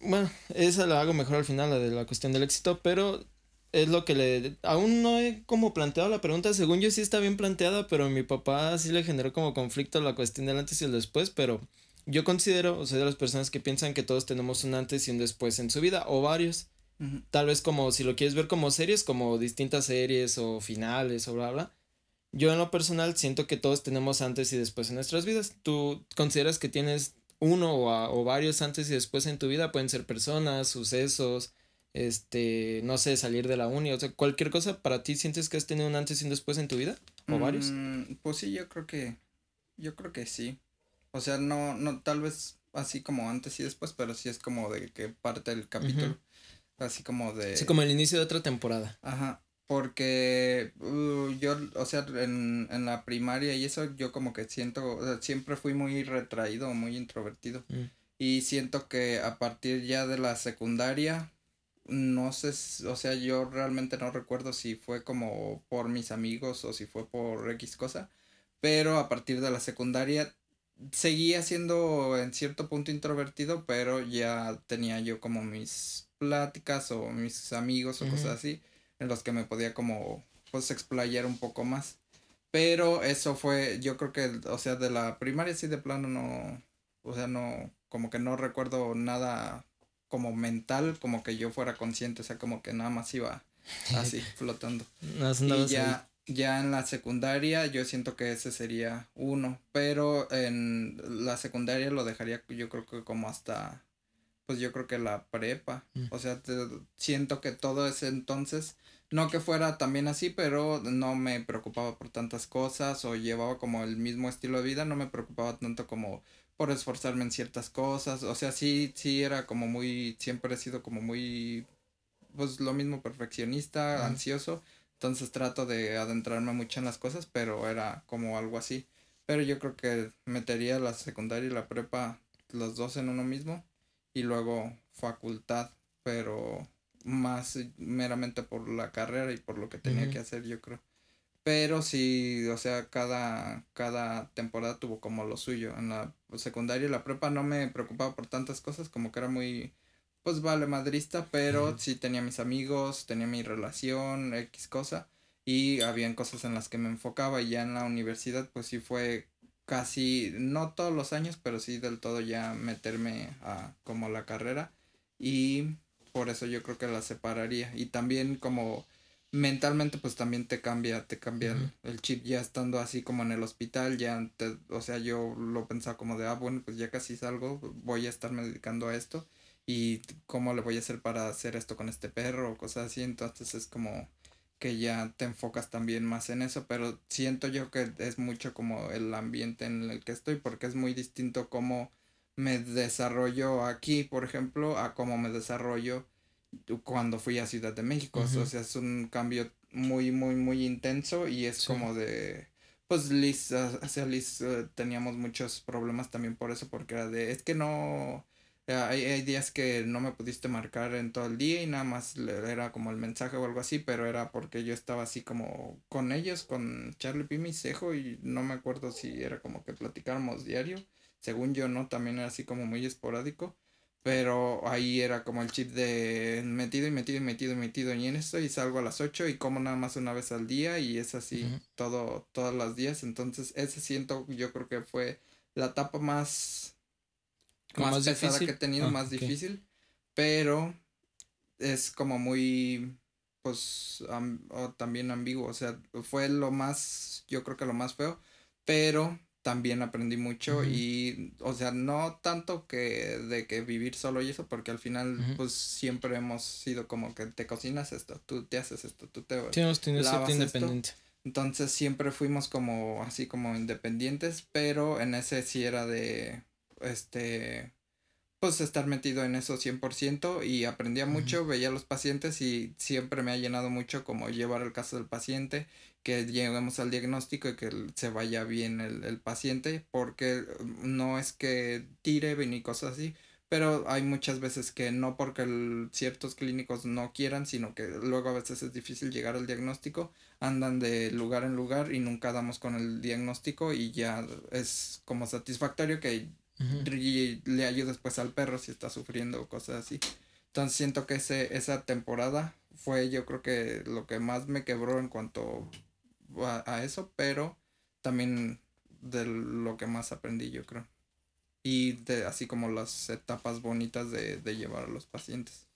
bueno, esa la hago mejor al final, la de la cuestión del éxito, pero es lo que le... Aún no he como planteado la pregunta, según yo sí está bien planteada, pero a mi papá sí le generó como conflicto la cuestión del antes y el después, pero yo considero, o sea, de las personas que piensan que todos tenemos un antes y un después en su vida, o varios. Tal vez como si lo quieres ver como series, como distintas series o finales o bla, bla. Yo en lo personal siento que todos tenemos antes y después en nuestras vidas. ¿Tú consideras que tienes uno o, varios antes y después en tu vida? Pueden ser personas, sucesos, este, no sé, salir de la uni, o sea, cualquier cosa, ¿para ti sientes que has tenido un antes y un después en tu vida? ¿O varios? Mm, pues sí, yo creo que, yo creo que sí. O sea, no, no, tal vez así como antes y después, pero sí es como de que parte del capítulo. Así como de... Sí, como el inicio de otra temporada. Ajá. Porque uh, yo, o sea, en, en, la primaria y eso, yo como que siento, o sea, siempre fui muy retraído, muy introvertido. Mm. Y siento que a partir ya de la secundaria, no sé, o sea, yo realmente no recuerdo si fue como por mis amigos o si fue por X cosa, pero a partir de la secundaria seguía siendo en cierto punto introvertido, pero ya tenía yo como mis pláticas o mis amigos o cosas así en los que me podía como pues explayar un poco más. Pero eso fue, yo creo que, o sea, de la primaria sí de plano no, o sea, no, como que no recuerdo nada como mental, como que yo fuera consciente, o sea, como que nada más iba así, flotando. y ya, ya en la secundaria yo siento que ese sería uno, pero en la secundaria lo dejaría yo creo que como hasta, pues yo creo que la prepa, mm. o sea, siento que todo ese entonces, no que fuera también así, pero no me preocupaba por tantas cosas o llevaba como el mismo estilo de vida, no me preocupaba tanto como por esforzarme en ciertas cosas, o sea, sí, sí era como muy, siempre he sido como muy, pues lo mismo perfeccionista, ansioso, entonces trato de adentrarme mucho en las cosas, pero era como algo así. Pero yo creo que metería la secundaria y la prepa los dos en uno mismo y luego facultad, pero más meramente por la carrera y por lo que tenía que hacer, yo creo. Pero sí, o sea, cada, cada temporada tuvo como lo suyo. En la secundaria y la prepa no me preocupaba por tantas cosas, como que era muy, pues vale, madrista, pero sí tenía mis amigos, tenía mi relación, X cosa, y habían cosas en las que me enfocaba y ya en la universidad pues sí fue casi, no todos los años, pero sí del todo ya meterme a como la carrera. Y por eso yo creo que la separaría. Y también como mentalmente pues también te cambia, te cambia el, chip ya estando así como en el hospital, ya, o sea, yo lo pensaba como de, ah, bueno, pues ya casi salgo, voy a estarme dedicando a esto y cómo le voy a hacer para hacer esto con este perro o cosas así, entonces es como que ya te enfocas también más en eso, pero siento yo que es mucho como el ambiente en el que estoy, porque es muy distinto cómo me desarrollo aquí, por ejemplo, a cómo me desarrollo cuando fui a Ciudad de México. O sea, es un cambio muy, muy, muy intenso y es como de... Pues Liz, hacia Liz eh, teníamos muchos problemas también por eso, porque era de, es que no, hay, hay, días que no me pudiste marcar en todo el día y nada más era como el mensaje o algo así, pero era porque yo estaba así como con ellos, con Charlie Pimi y Cejo y no me acuerdo si era como que platicáramos diario. Según yo no, también era así como muy esporádico. Pero ahí era como el chip de metido y metido y metido y metido y en esto y salgo a las 8 y como nada más una vez al día y es así todo, todos los días. Entonces ese siento yo creo que fue la etapa más, más, pesada que he tenido, ah, más difícil. Pero es como muy, pues, también ambiguo. O sea, fue lo más, yo creo que lo más feo. Pero también aprendí mucho y, o sea, no tanto que de que vivir solo y eso, porque al final, pues siempre hemos sido como que te cocinas esto, tú te haces esto, tú te sí, lavas independiente. Entonces siempre fuimos como así como independientes, pero en ese sí era de, este, pues estar metido en eso 100% y aprendía mucho, veía a los pacientes y siempre me ha llenado mucho como llevar el caso del paciente que lleguemos al diagnóstico y que se vaya bien el, paciente, porque no es que tire ni cosas así, pero hay muchas veces que no porque ciertos clínicos no quieran, sino que luego a veces es difícil llegar al diagnóstico, andan de lugar en lugar y nunca damos con el diagnóstico y ya es como satisfactorio que le ayudes pues al perro si está sufriendo o cosas así. Entonces siento que ese, esa temporada fue yo creo que lo que más me quebró en cuanto a, eso, pero también de lo que más aprendí, yo creo. Y de así como las etapas bonitas de, llevar a los pacientes.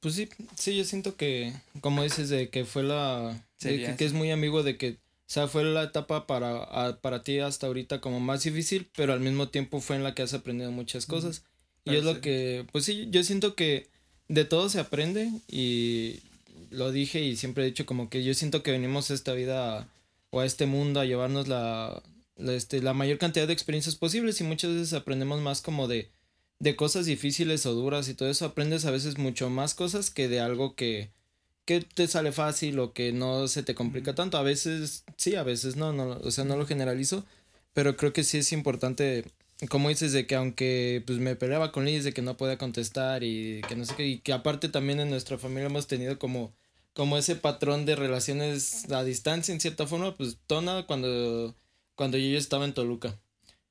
Pues sí, sí, yo siento que, como dices, de que fue la... que, es muy amigo de que, o sea, fue la etapa para, para ti hasta ahorita como más difícil, pero al mismo tiempo fue en la que has aprendido muchas cosas. Y es lo que, pues sí, yo siento que de todo se aprende y lo dije y siempre he dicho como que yo siento que venimos a esta vida o a este mundo a llevarnos la, este, la mayor cantidad de experiencias posibles y muchas veces aprendemos más como de, de cosas difíciles o duras y todo eso. Aprendes a veces mucho más cosas que de algo que, que te sale fácil o que no se te complica tanto. A veces sí, a veces no, no, o sea, no lo generalizo, pero creo que sí es importante, como dices, de que aunque pues me peleaba con Liz de que no podía contestar y que no sé qué, y que aparte también en nuestra familia hemos tenido como como ese patrón de relaciones a distancia en cierta forma, pues Tona cuando, cuando yo estaba en Toluca.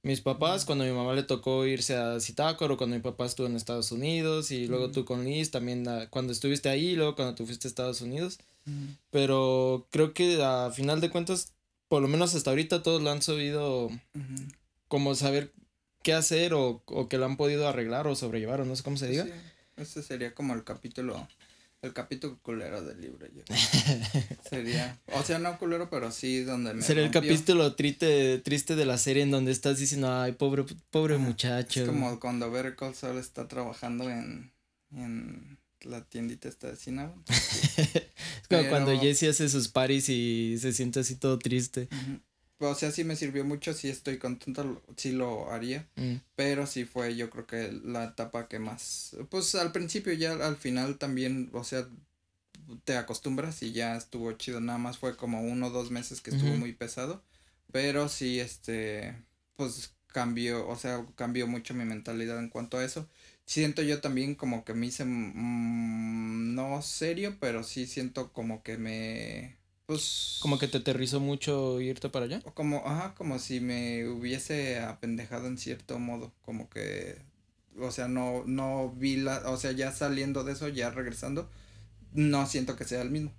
Mis papás, cuando mi mamá le tocó irse a Zitácuaro, cuando mi papá estuvo en Estados Unidos, y luego tú con Liz también ah, cuando estuviste ahí, y luego cuando tú fuiste a Estados Unidos. Pero creo que a final de cuentas, por lo menos hasta ahorita todos lo han sabido como saber qué hacer o, o, que lo han podido arreglar o sobrellevar o no sé cómo se diga. Sí, ese sería como el capítulo, el capítulo culero del libro. Yo. sería, o sea, no culero, pero sí donde me Sería el capítulo triste, triste de la serie en donde estás diciendo, ay, pobre, pobre muchacho. Es como cuando Better Call Saul está trabajando en, en la tiendita esta de Cinnabon. es como cuando Jesse hace sus paris y se siente así todo triste. O sea, sí me sirvió mucho, sí estoy contento, sí lo haría, mm. pero sí fue yo creo que la etapa que más, pues al principio ya al final también, o sea, te acostumbras y ya estuvo chido, nada más fue como uno o dos meses que estuvo muy pesado, pero sí, este, pues cambió, o sea, cambió mucho mi mentalidad en cuanto a eso. Siento yo también como que me hice, mm, no serio, pero sí siento como que me pues. Como que te aterrizó mucho irte para allá. Como, ajá, como si me hubiese apendejado en cierto modo. Como que. O sea, no, no vi la. O sea, ya saliendo de eso, ya regresando. No siento que sea el mismo.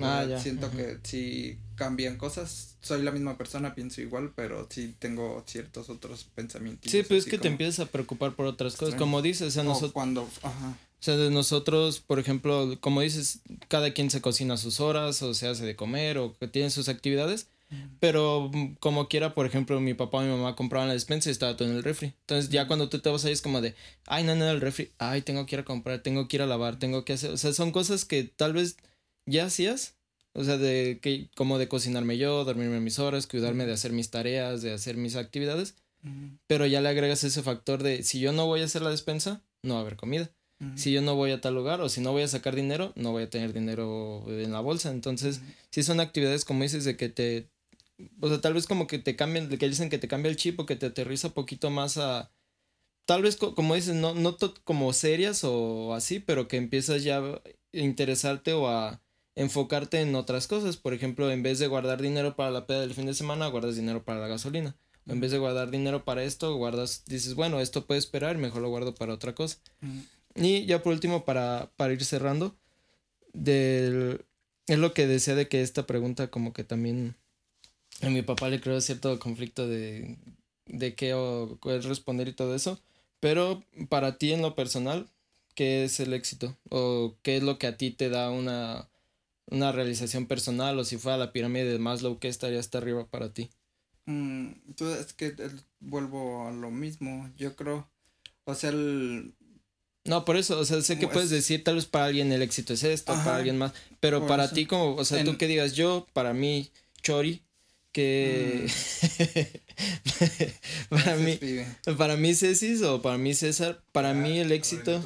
Ah, ya. Siento que sí cambian cosas. Soy la misma persona, pienso igual, pero sí tengo ciertos otros pensamientos. Sí, pero es que te empiezas a preocupar por otras cosas. Como dices, o nosotros. Cuando. Ajá. O sea, de nosotros, por ejemplo, como dices, cada quien se cocina a sus horas o se hace de comer o tiene sus actividades. Pero como quiera, por ejemplo, mi papá o mi mamá compraban la despensa y estaba todo en el refri. Entonces ya cuando tú te vas ahí es como de, ay, no, no, el refri, ay, tengo que ir a comprar, tengo que ir a lavar, tengo que hacer. O sea, son cosas que tal vez ya hacías. O sea, de que, como de cocinarme yo, dormirme mis horas, cuidarme de hacer mis tareas, de hacer mis actividades. Pero ya le agregas ese factor de, si yo no voy a hacer la despensa, no va a haber comida. Si yo no voy a tal lugar o si no voy a sacar dinero, no voy a tener dinero en la bolsa. Entonces, si son actividades como dices de que te, o sea, tal vez como que te cambian, que dicen que te cambia el chip o que te aterriza un poquito más a, tal vez como dices, no, no como serias o así, pero que empiezas ya a interesarte o a enfocarte en otras cosas. Por ejemplo, en vez de guardar dinero para la peda del fin de semana, guardas dinero para la gasolina. en vez de guardar dinero para esto, guardas, dices, bueno, esto puede esperar, mejor lo guardo para otra cosa. Y ya por último, para, para ir cerrando, del, es lo que decía de que esta pregunta como que también a mi papá le creó cierto conflicto de, de qué o responder y todo eso. Pero para ti en lo personal, ¿qué es el éxito? ¿O qué es lo que a ti te da una, una realización personal? O si fuera la pirámide de Maslow, ¿qué estaría hasta arriba para ti? Mm, es que vuelvo a lo mismo, yo creo. O sea, el, no, por eso, o sea, sé que puedes decir, tal vez para alguien el éxito es esto, para alguien más, pero para ti como, o sea, tú que digas yo, para mí, Chori, que mm. para mí, para mí Cecis o para mí César, para mí el éxito,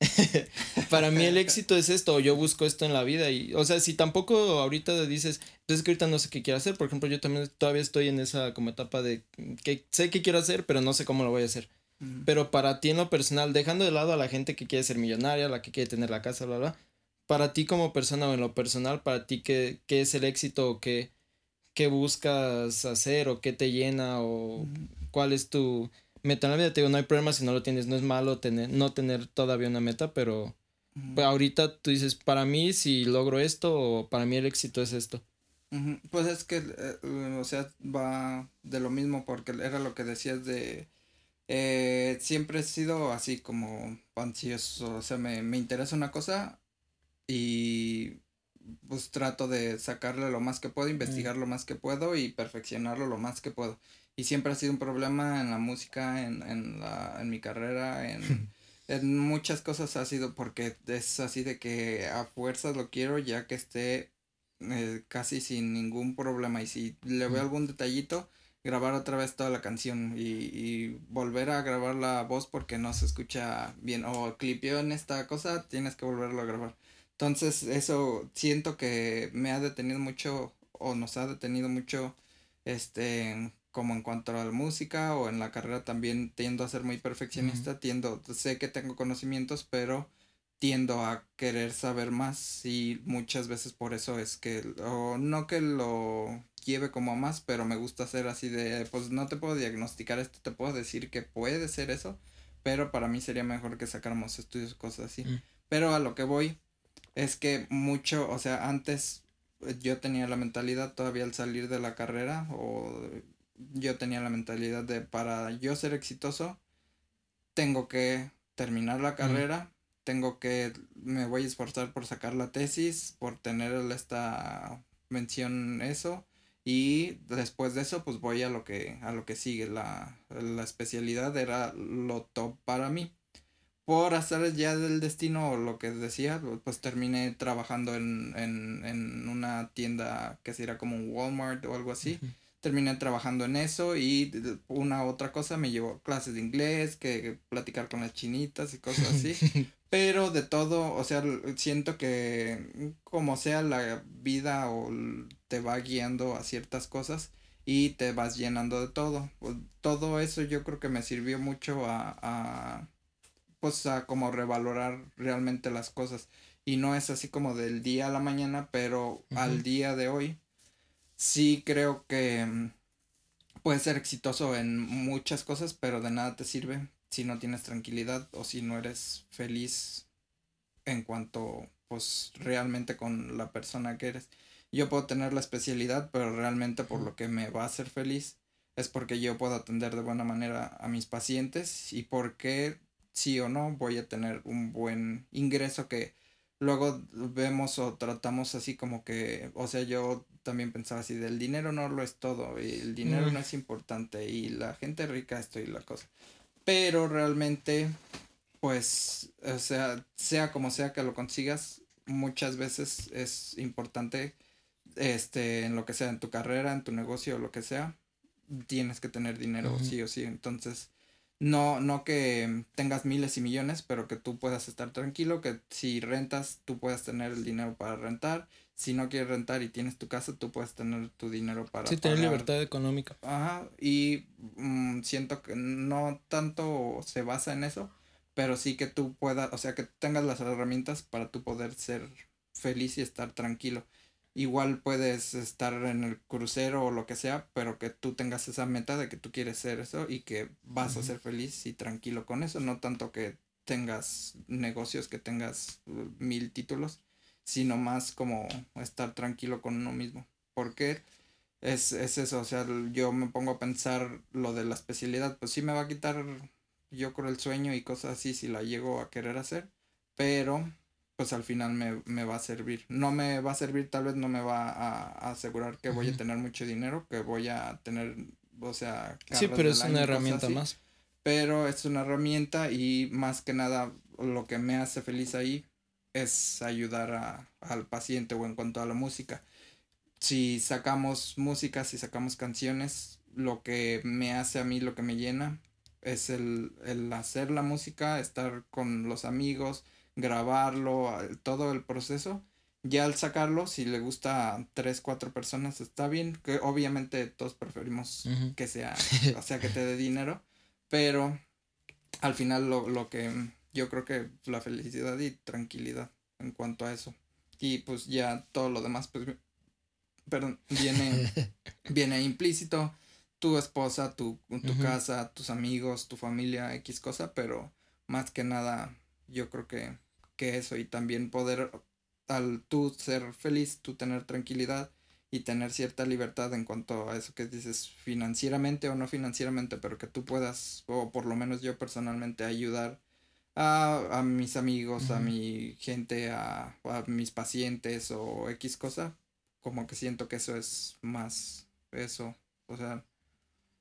para mí el éxito es esto, yo busco esto en la vida y, o sea, si tampoco ahorita dices, entonces pues que ahorita no sé qué quiero hacer, por ejemplo, yo también todavía estoy en esa como etapa de que sé qué quiero hacer, pero no sé cómo lo voy a hacer. Pero para ti en lo personal, dejando de lado a la gente que quiere ser millonaria, la que quiere tener la casa, bla, bla, para ti como persona o en lo personal, para ti, ¿qué, qué es el éxito o qué, qué buscas hacer o qué te llena o cuál es tu meta en la vida? Te digo, no hay problema si no lo tienes, no es malo tener, no tener todavía una meta, pero ahorita tú dices, para mí si logro esto o para mí el éxito es esto. Pues es que, eh, o sea, va de lo mismo porque era lo que decías de eh, siempre he sido así como ansioso, o sea, me, me interesa una cosa y pues trato de sacarle lo más que puedo, investigar lo más que puedo y perfeccionarlo lo más que puedo. Y siempre ha sido un problema en la música, en, en, la, en mi carrera, en, en muchas cosas ha sido porque es así de que a fuerzas lo quiero ya que esté eh, casi sin ningún problema. Y si le veo algún detallito, grabar otra vez toda la canción y, y, volver a grabar la voz porque no se escucha bien o clipeó en esta cosa, tienes que volverlo a grabar. Entonces eso siento que me ha detenido mucho o nos ha detenido mucho este como en cuanto a la música o en la carrera también tiendo a ser muy perfeccionista, tiendo, sé que tengo conocimientos, pero tiendo a querer saber más y muchas veces por eso es que, o no que lo lleve como más, pero me gusta hacer así de, pues no te puedo diagnosticar esto, te puedo decir que puede ser eso, pero para mí sería mejor que sacáramos estudios, cosas así. Mm. Pero a lo que voy es que mucho, o sea, antes yo tenía la mentalidad todavía al salir de la carrera o yo tenía la mentalidad de para yo ser exitoso, tengo que terminar la carrera, tengo que, me voy a esforzar por sacar la tesis, por tener esta mención eso, y después de eso pues voy a lo que, a lo que sigue, la, la especialidad era lo top para mí por hacer ya del destino lo que decía, pues terminé trabajando en, en, en una tienda que sería como un Walmart o algo así. Terminé trabajando en eso y una otra cosa me llevó clases de inglés, que platicar con las chinitas y cosas así. Pero de todo, o sea, siento que como sea la vida o te va guiando a ciertas cosas y te vas llenando de todo. Todo eso yo creo que me sirvió mucho a pues a como revalorar realmente las cosas. Y no es así como del día a la mañana, pero al día de hoy sí creo que mm, puedes ser exitoso en muchas cosas, pero de nada te sirve si no tienes tranquilidad o si no eres feliz en cuanto pues realmente con la persona que eres. Yo puedo tener la especialidad, pero realmente por lo que me va a hacer feliz es porque yo puedo atender de buena manera a mis pacientes y porque sí o no voy a tener un buen ingreso que luego vemos o tratamos así como que, o sea, yo también pensaba así, del dinero no lo es todo, y el dinero no es importante, y la gente rica esto y la cosa. Pero realmente, pues, o sea, sea como sea que lo consigas, muchas veces es importante, este, en lo que sea, en tu carrera, en tu negocio, o lo que sea, tienes que tener dinero, sí o sí. Entonces, no, no que tengas miles y millones, pero que tú puedas estar tranquilo, que si rentas, tú puedas tener el dinero para rentar. Si no quieres rentar y tienes tu casa, tú puedes tener tu dinero para... Sí, tener libertad económica. Ajá, y mm, siento que no tanto se basa en eso, pero sí que tú puedas, o sea, que tengas las herramientas para tú poder ser feliz y estar tranquilo. Igual puedes estar en el crucero o lo que sea, pero que tú tengas esa meta de que tú quieres ser eso y que vas a ser feliz y tranquilo con eso, no tanto que tengas negocios, que tengas uh, mil títulos, sino más como estar tranquilo con uno mismo. Porque es, es eso, o sea, yo me pongo a pensar lo de la especialidad, pues sí me va a quitar yo creo el sueño y cosas así si la llego a querer hacer, pero pues al final me, me, va a servir. No me va a servir, tal vez no me va a, asegurar que voy a tener mucho dinero, que voy a tener, o sea... Sí, pero es una herramienta más. Pero es una herramienta y más que nada lo que me hace feliz ahí es ayudar a, al paciente o en cuanto a la música. Si sacamos música, si sacamos canciones, lo que me hace a mí, lo que me llena, es el, el hacer la música, estar con los amigos, grabarlo, todo el proceso. Ya al sacarlo, si le gusta a tres, cuatro personas, está bien. Que obviamente todos preferimos que sea, o sea, que te dé dinero. Pero al final lo, lo que yo creo que la felicidad y tranquilidad en cuanto a eso. Y pues ya todo lo demás, pues, perdón, viene, viene implícito. Tu esposa, tu, tu casa, tus amigos, tu familia, X cosa, pero más que nada, yo creo que que eso y también poder al tú ser feliz, tú tener tranquilidad y tener cierta libertad en cuanto a eso que dices financieramente o no financieramente, pero que tú puedas, o por lo menos yo personalmente, ayudar a, mis amigos, a mi gente, a, mis pacientes o X cosa, como que siento que eso es más eso, o sea,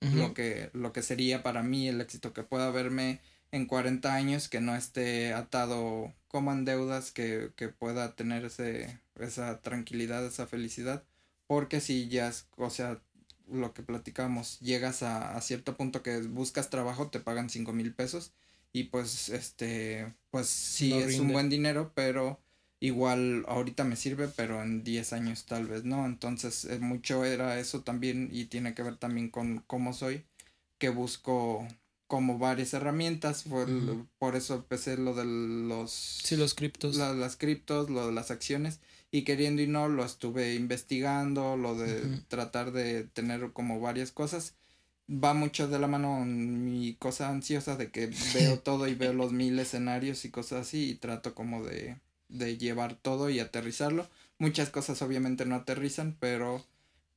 lo, que, lo que sería para mí el éxito, que pueda verme en 40 años que no esté atado como en deudas, que, pueda tener ese, esa tranquilidad, esa felicidad, porque si ya es, o sea, lo que platicamos, llegas a, cierto punto que buscas trabajo, te pagan 5 mil pesos y pues este, pues sí es un buen dinero, pero igual ahorita me sirve, pero en 10 años tal vez no, entonces eh, mucho era eso también y tiene que ver también con cómo soy, que busco como varias herramientas, por eso empecé lo de los... Sí, los criptos. las criptos, lo de las acciones, y queriendo y no, lo estuve investigando, lo de tratar de tener como varias cosas. Va mucho de la mano mi cosa ansiosa de que veo todo y veo los mil escenarios y cosas así y trato como de, de llevar todo y aterrizarlo. Muchas cosas obviamente no aterrizan, pero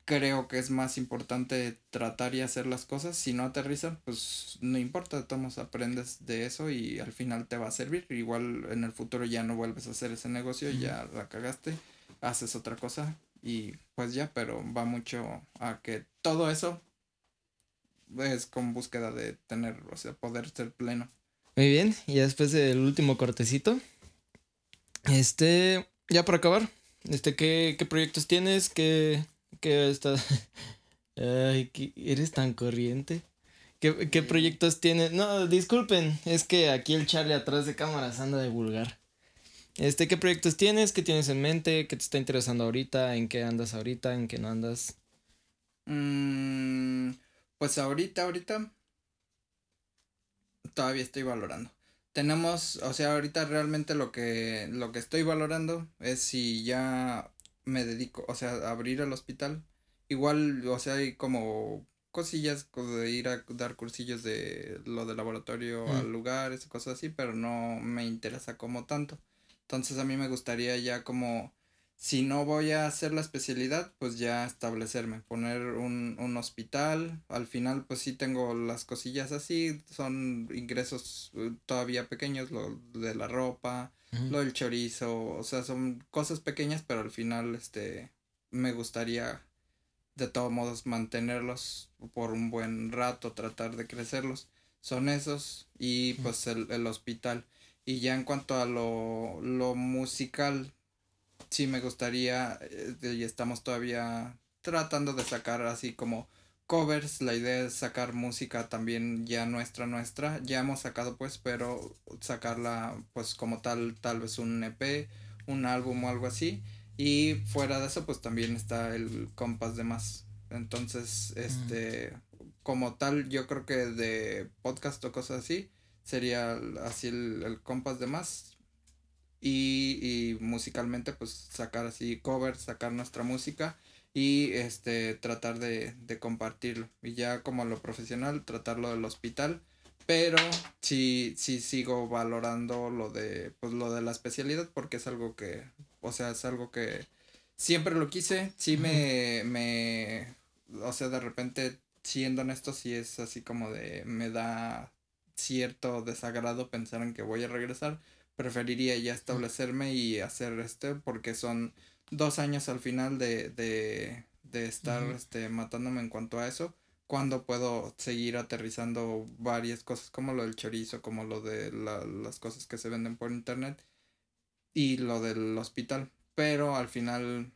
creo que es más importante tratar y hacer las cosas. Si no aterrizan, pues no importa, todos aprendes de eso y al final te va a servir. Igual en el futuro ya no vuelves a hacer ese negocio, ya la cagaste, haces otra cosa y pues ya, pero va mucho a que todo eso es con búsqueda de tener, o sea, poder ser pleno. Muy bien, y después del último cortecito, este, ya para acabar, este, ¿qué, qué proyectos tienes? ¿Qué, que estás... Ay, que eres tan corriente. ¿Qué, ¿Qué, proyectos tienes? No, disculpen, es que aquí el Charlie atrás de cámaras anda de vulgar. Este, ¿qué proyectos tienes? ¿Qué tienes en mente? ¿Qué te está interesando ahorita? ¿En qué andas ahorita? ¿En qué no andas? Mm, pues ahorita, ahorita todavía estoy valorando. Tenemos, o sea, ahorita realmente lo que lo que estoy valorando es si ya me dedico, o sea, a abrir el hospital. Igual, o sea, hay como cosillas de ir a dar cursillos de lo de laboratorio a mm. lugares, cosas así, pero no me interesa como tanto. Entonces a mí me gustaría ya como, si no voy a hacer la especialidad, pues ya establecerme, poner un, un hospital. Al final, pues sí tengo las cosillas así, son ingresos uh, todavía pequeños, lo de la ropa, lo del chorizo, o sea, son cosas pequeñas, pero al final, este, me gustaría de todos modos mantenerlos por un buen rato, tratar de crecerlos. Son esos y pues el, el hospital. Y ya en cuanto a lo, lo musical, sí me gustaría, eh, y estamos todavía tratando de sacar así como covers, la idea es sacar música también ya nuestra, nuestra, ya hemos sacado pues, pero sacarla pues como tal, tal vez un EP, un álbum o algo así, y fuera de eso pues también está el compás de más, entonces este, como tal yo creo que de podcast o cosas así, sería así el, el compás de más, y, y musicalmente pues sacar así covers, sacar nuestra música y este tratar de, de compartirlo. Y ya como lo profesional tratarlo del hospital pero sí sí sigo valorando lo de pues lo de la especialidad porque es algo que o sea es algo que siempre lo quise. Sí me me o sea de repente siendo honesto sí es así como de me da cierto desagrado pensar en que voy a regresar preferiría ya establecerme y hacer este porque son dos años al final de, de, de estar este, matándome en cuanto a eso, cuando puedo seguir aterrizando varias cosas como lo del chorizo, como lo de la, las cosas que se venden por internet y lo del hospital. Pero al final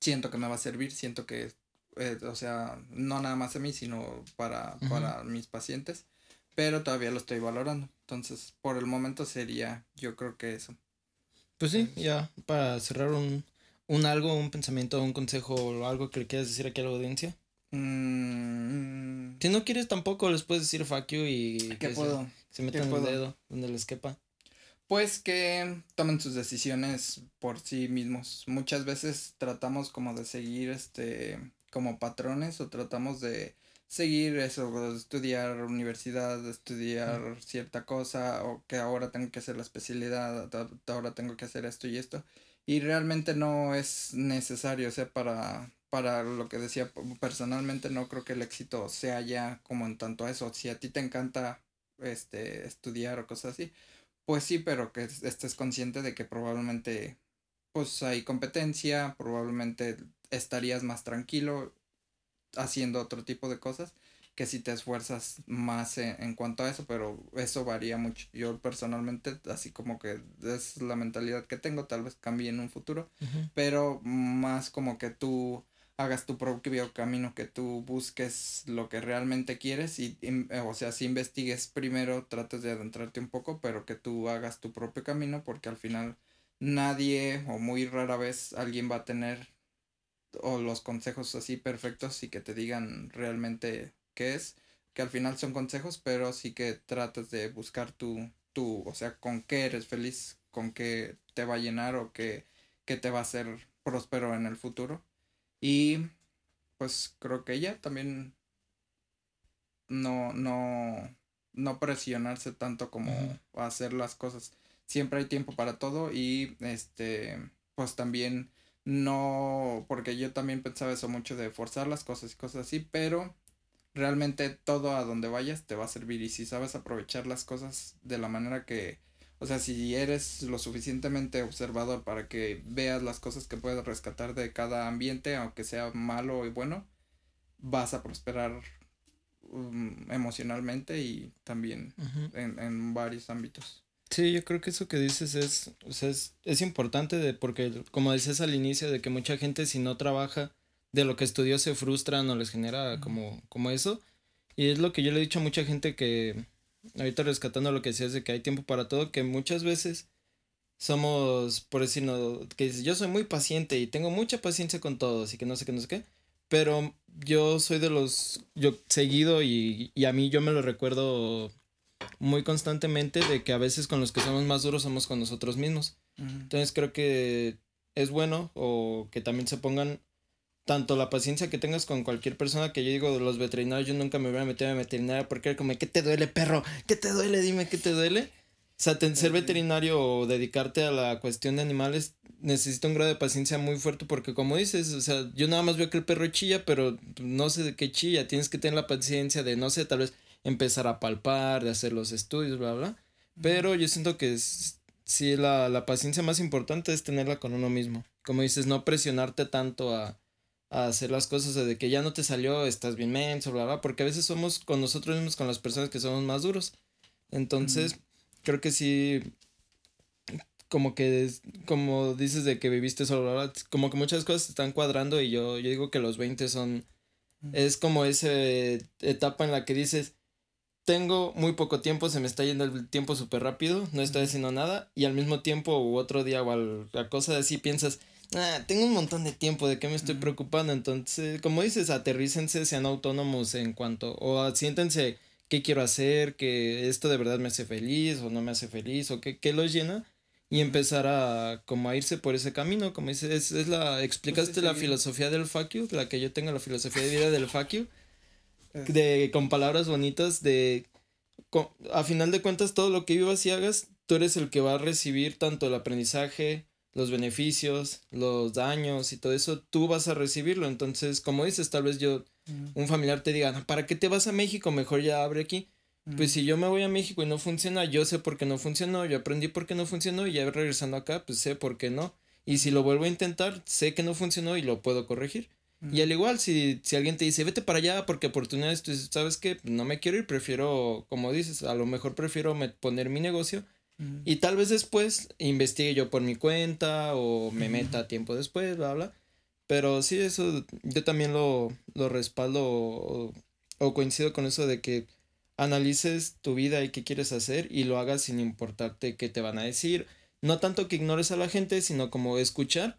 siento que me va a servir, siento que, eh, o sea, no nada más a mí, sino para, para mis pacientes, pero todavía lo estoy valorando. Entonces, por el momento sería, yo creo que eso. Pues sí, ya, para cerrar un, un algo, un pensamiento, un consejo o algo que le quieras decir aquí a la audiencia. Mm. Si no quieres tampoco les puedes decir fuck you y que puedo? Se, metan el dedo donde les quepa. Pues que tomen sus decisiones por sí mismos. Muchas veces tratamos como de seguir este como patrones o tratamos de seguir eso, estudiar universidad, estudiar cierta cosa, o que ahora tengo que hacer la especialidad, ahora tengo que hacer esto y esto. Y realmente no es necesario, o sea, para, para lo que decía personalmente, no creo que el éxito sea ya como en tanto a eso. Si a ti te encanta este estudiar o cosas así, pues sí, pero que estés consciente de que probablemente pues hay competencia, probablemente estarías más tranquilo haciendo otro tipo de cosas que si te esfuerzas más en, cuanto a eso, pero eso varía mucho. Yo personalmente, así como que es la mentalidad que tengo, tal vez cambie en un futuro, pero más como que tú hagas tu propio camino, que tú busques lo que realmente quieres y, o sea, si investigues primero, trates de adentrarte un poco, pero que tú hagas tu propio camino porque al final nadie o muy rara vez alguien va a tener o los consejos así perfectos y que te digan realmente qué es, que al final son consejos, pero sí que tratas de buscar tu, tu, o sea, con qué eres feliz, con qué te va a llenar o qué, qué te va a hacer próspero en el futuro. Y pues creo que ella también no, no, no presionarse tanto como hacer las cosas. Siempre hay tiempo para todo y este, pues también no, porque yo también pensaba eso mucho de forzar las cosas y cosas así, pero realmente todo a donde vayas te va a servir y si sabes aprovechar las cosas de la manera que, o sea, si eres lo suficientemente observador para que veas las cosas que puedes rescatar de cada ambiente, aunque sea malo y bueno, vas a prosperar um, emocionalmente y también en, en varios ámbitos. Sí, yo creo que eso que dices es, o sea, es, es importante de, porque como dices al inicio, de que mucha gente si no trabaja de lo que estudió se frustran o les genera como, como eso. Y es lo que yo le he dicho a mucha gente que, ahorita rescatando lo que decías de que hay tiempo para todo, que muchas veces somos, por decir, no, que yo soy muy paciente y tengo mucha paciencia con todos y que no sé qué, no sé qué, pero yo soy de los, yo seguido y, y a mí yo me lo recuerdo muy constantemente de que a veces con los que somos más duros somos con nosotros mismos. Entonces creo que es bueno o que también se pongan tanto la paciencia que tengas con cualquier persona que yo digo de los veterinarios, yo nunca me voy a meter a veterinaria porque era como, ¿qué te duele, perro? ¿Qué te duele? Dime, ¿qué te duele? O sea, ser veterinario o dedicarte a la cuestión de animales necesita un grado de paciencia muy fuerte porque como dices, o sea, yo nada más veo que el perro chilla, pero no sé de qué chilla, tienes que tener la paciencia de, no sé, tal vez empezar a palpar, de hacer los estudios, bla, bla. Pero yo siento que es, sí, la, la paciencia más importante es tenerla con uno mismo. Como dices, no presionarte tanto a, a hacer las cosas de que ya no te salió, estás bien menso, bla, bla, porque a veces somos con nosotros mismos, con las personas que somos más duros. Entonces, creo que sí, como que, como dices de que viviste solo, bla, bla, como que muchas cosas están cuadrando y yo, yo digo que los 20 son, es como esa etapa en la que dices, tengo muy poco tiempo, se me está yendo el tiempo súper rápido, no estoy haciendo nada y al mismo tiempo u otro día o la cosa así piensas, ah, tengo un montón de tiempo, ¿de qué me estoy preocupando? Entonces, como dices, aterrícense, sean autónomos en cuanto, o siéntense qué quiero hacer, que esto de verdad me hace feliz o no me hace feliz o qué, qué los llena y empezar a como a irse por ese camino, como dices, es, la, explicaste la filosofía del fuck you, la que yo tengo, la filosofía de vida del fuck you de, con palabras bonitas de, a final de cuentas, todo lo que vivas y hagas, tú eres el que va a recibir tanto el aprendizaje, los beneficios, los daños y todo eso, tú vas a recibirlo. Entonces, como dices, tal vez yo, un familiar te diga, ¿para qué te vas a México? Mejor ya abre aquí. Pues si yo me voy a México y no funciona, yo sé por qué no funcionó, yo aprendí por qué no funcionó y ya regresando acá, pues sé por qué no. Y si lo vuelvo a intentar, sé que no funcionó y lo puedo corregir. Y al igual, si, si alguien te dice, vete para allá porque oportunidades, tú dices, ¿sabes qué? No me quiero ir, prefiero, como dices, a lo mejor prefiero poner mi negocio. Y tal vez después investigue yo por mi cuenta o me meta tiempo después, bla, bla. Pero sí, eso yo también lo, lo respaldo o, o, coincido con eso de que analices tu vida y qué quieres hacer y lo hagas sin importarte qué te van a decir. No tanto que ignores a la gente, sino como escuchar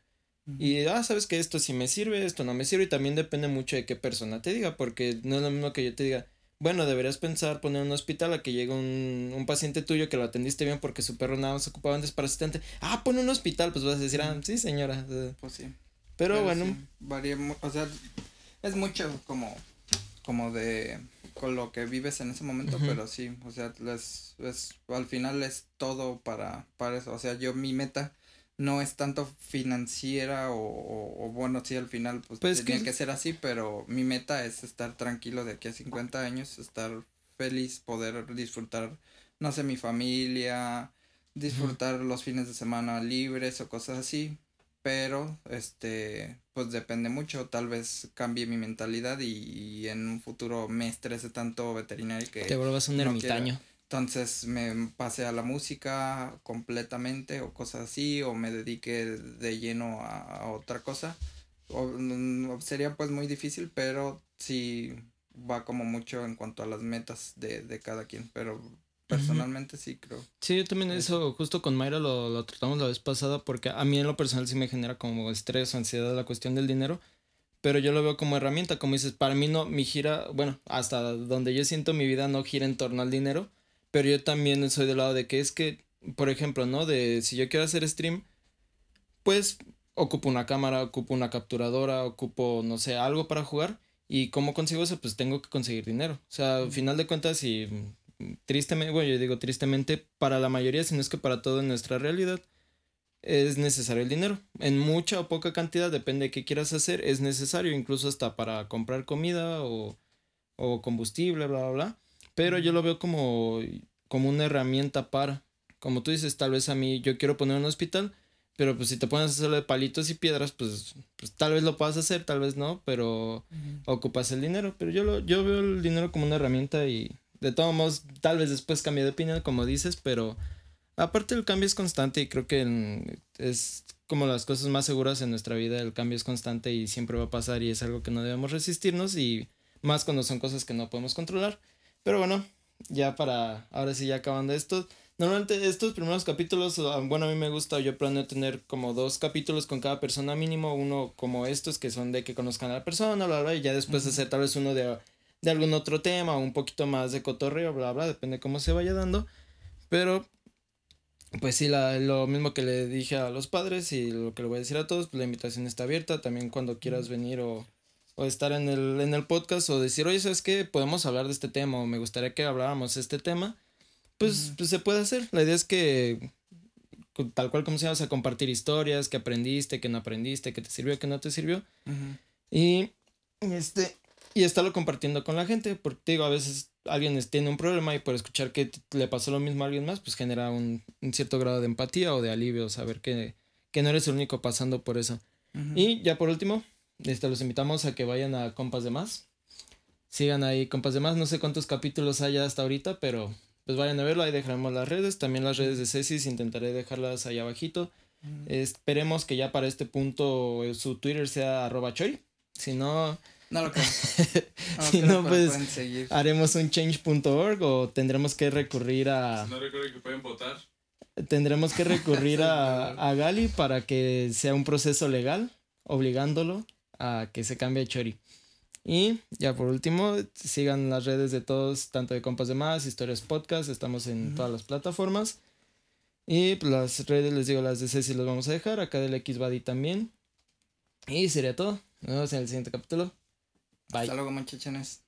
y, ah, sabes que esto sí me sirve, esto no me sirve, y también depende mucho de qué persona te diga, porque no es lo mismo que yo te diga, bueno, deberías pensar poner un hospital a que llegue un, un paciente tuyo que lo atendiste bien porque su perro nada más ocupaba antes para asistente. Ah, pon un hospital, pues vas a decir, ah, sí, señora. Pues sí. Pero, bueno. varía, o sea, es mucho como, como de con lo que vives en ese momento, pero sí, o sea, es, es, al final es todo para, para eso. O sea, yo mi meta no es tanto financiera o, o, bueno, sí al final pues, pues tiene que... ser así, pero mi meta es estar tranquilo de aquí a 50 años, estar feliz, poder disfrutar, no sé, mi familia, disfrutar los fines de semana libres o cosas así, pero este pues depende mucho, tal vez cambie mi mentalidad y, en un futuro me estrese tanto veterinario que te vuelvas un ermitaño. Entonces me pasé a la música completamente o cosas así, o me dediqué de lleno a, otra cosa. O, mm, sería pues muy difícil, pero sí va como mucho en cuanto a las metas de, de cada quien, pero personalmente sí creo. Sí, yo también eso, justo con Mayra lo, lo tratamos la vez pasada, porque a mí en lo personal sí me genera como estrés o ansiedad la cuestión del dinero, pero yo lo veo como herramienta, como dices, para mí no, mi gira, bueno, hasta donde yo siento mi vida no gira en torno al dinero, pero yo también soy del lado de que es que, por ejemplo, ¿no? De si yo quiero hacer stream, pues ocupo una cámara, ocupo una capturadora, ocupo, no sé, algo para jugar. ¿Y cómo consigo eso? Pues tengo que conseguir dinero. O sea, al final de cuentas, y tristemente, bueno, yo digo tristemente, para la mayoría, si no es que para todo en nuestra realidad, es necesario el dinero. En mucha o poca cantidad, depende de qué quieras hacer, es necesario, incluso hasta para comprar comida o, o combustible, bla, bla, bla. Pero yo lo veo como, como una herramienta para, como tú dices, tal vez a mí yo quiero poner un hospital, pero pues si te pones a hacerlo de palitos y piedras, pues, pues tal vez lo puedas hacer, tal vez no, pero ocupas el dinero. Pero yo, lo, yo veo el dinero como una herramienta y de todos modos, tal vez después cambie de opinión, como dices, pero aparte el cambio es constante y creo que es como las cosas más seguras en nuestra vida, el cambio es constante y siempre va a pasar y es algo que no debemos resistirnos y más cuando son cosas que no podemos controlar. Pero bueno, ya para, ahora sí, ya acabando esto. Normalmente estos primeros capítulos, ah, bueno, a mí me gusta, yo planeo tener como dos capítulos con cada persona mínimo, uno como estos que son de que conozcan a la persona, bla, bla, y ya después hacer tal vez uno de, de algún otro tema, o un poquito más de cotorreo, bla, bla, depende cómo se vaya dando. Pero, pues sí, la, lo mismo que le dije a los padres y lo que le voy a decir a todos, pues la invitación está abierta, también cuando quieras venir o, o estar en el, en el podcast o decir, oye, ¿sabes qué? Podemos hablar de este tema o me gustaría que habláramos de este tema pues, pues se puede hacer. La idea es que tal cual como se llama, a compartir historias, que aprendiste, que no aprendiste, que te sirvió, que no te sirvió. Y este y estarlo compartiendo con la gente, porque digo, a veces alguien tiene un problema y por escuchar que le pasó lo mismo a alguien más, pues genera un, cierto grado de empatía o de alivio, saber que, que no eres el único pasando por eso. Y ya por último, este, los invitamos a que vayan a Compas de Más. Sigan ahí Compas de Más, no sé cuántos capítulos haya hasta ahorita, pero pues vayan a verlo, ahí dejaremos las redes, también las redes de Cecis, intentaré dejarlas ahí abajito. Esperemos que ya para este punto eh, su Twitter sea arroba choy, si no... No lo creo. si no, pues haremos un change.org o tendremos que recurrir a... No recuerden que pueden votar. Tendremos que recurrir a, a Gali para que sea un proceso legal, obligándolo a que se cambie a Chori. Y ya por último, sigan las redes de todos, tanto de Compas de Más, Historias Podcast, estamos en todas las plataformas. Y pues, las redes, les digo, las de Ceci las vamos a dejar, acá del Xbody también. Y sería todo. Nos vemos en el siguiente capítulo. Bye. Hasta luego, muchachones.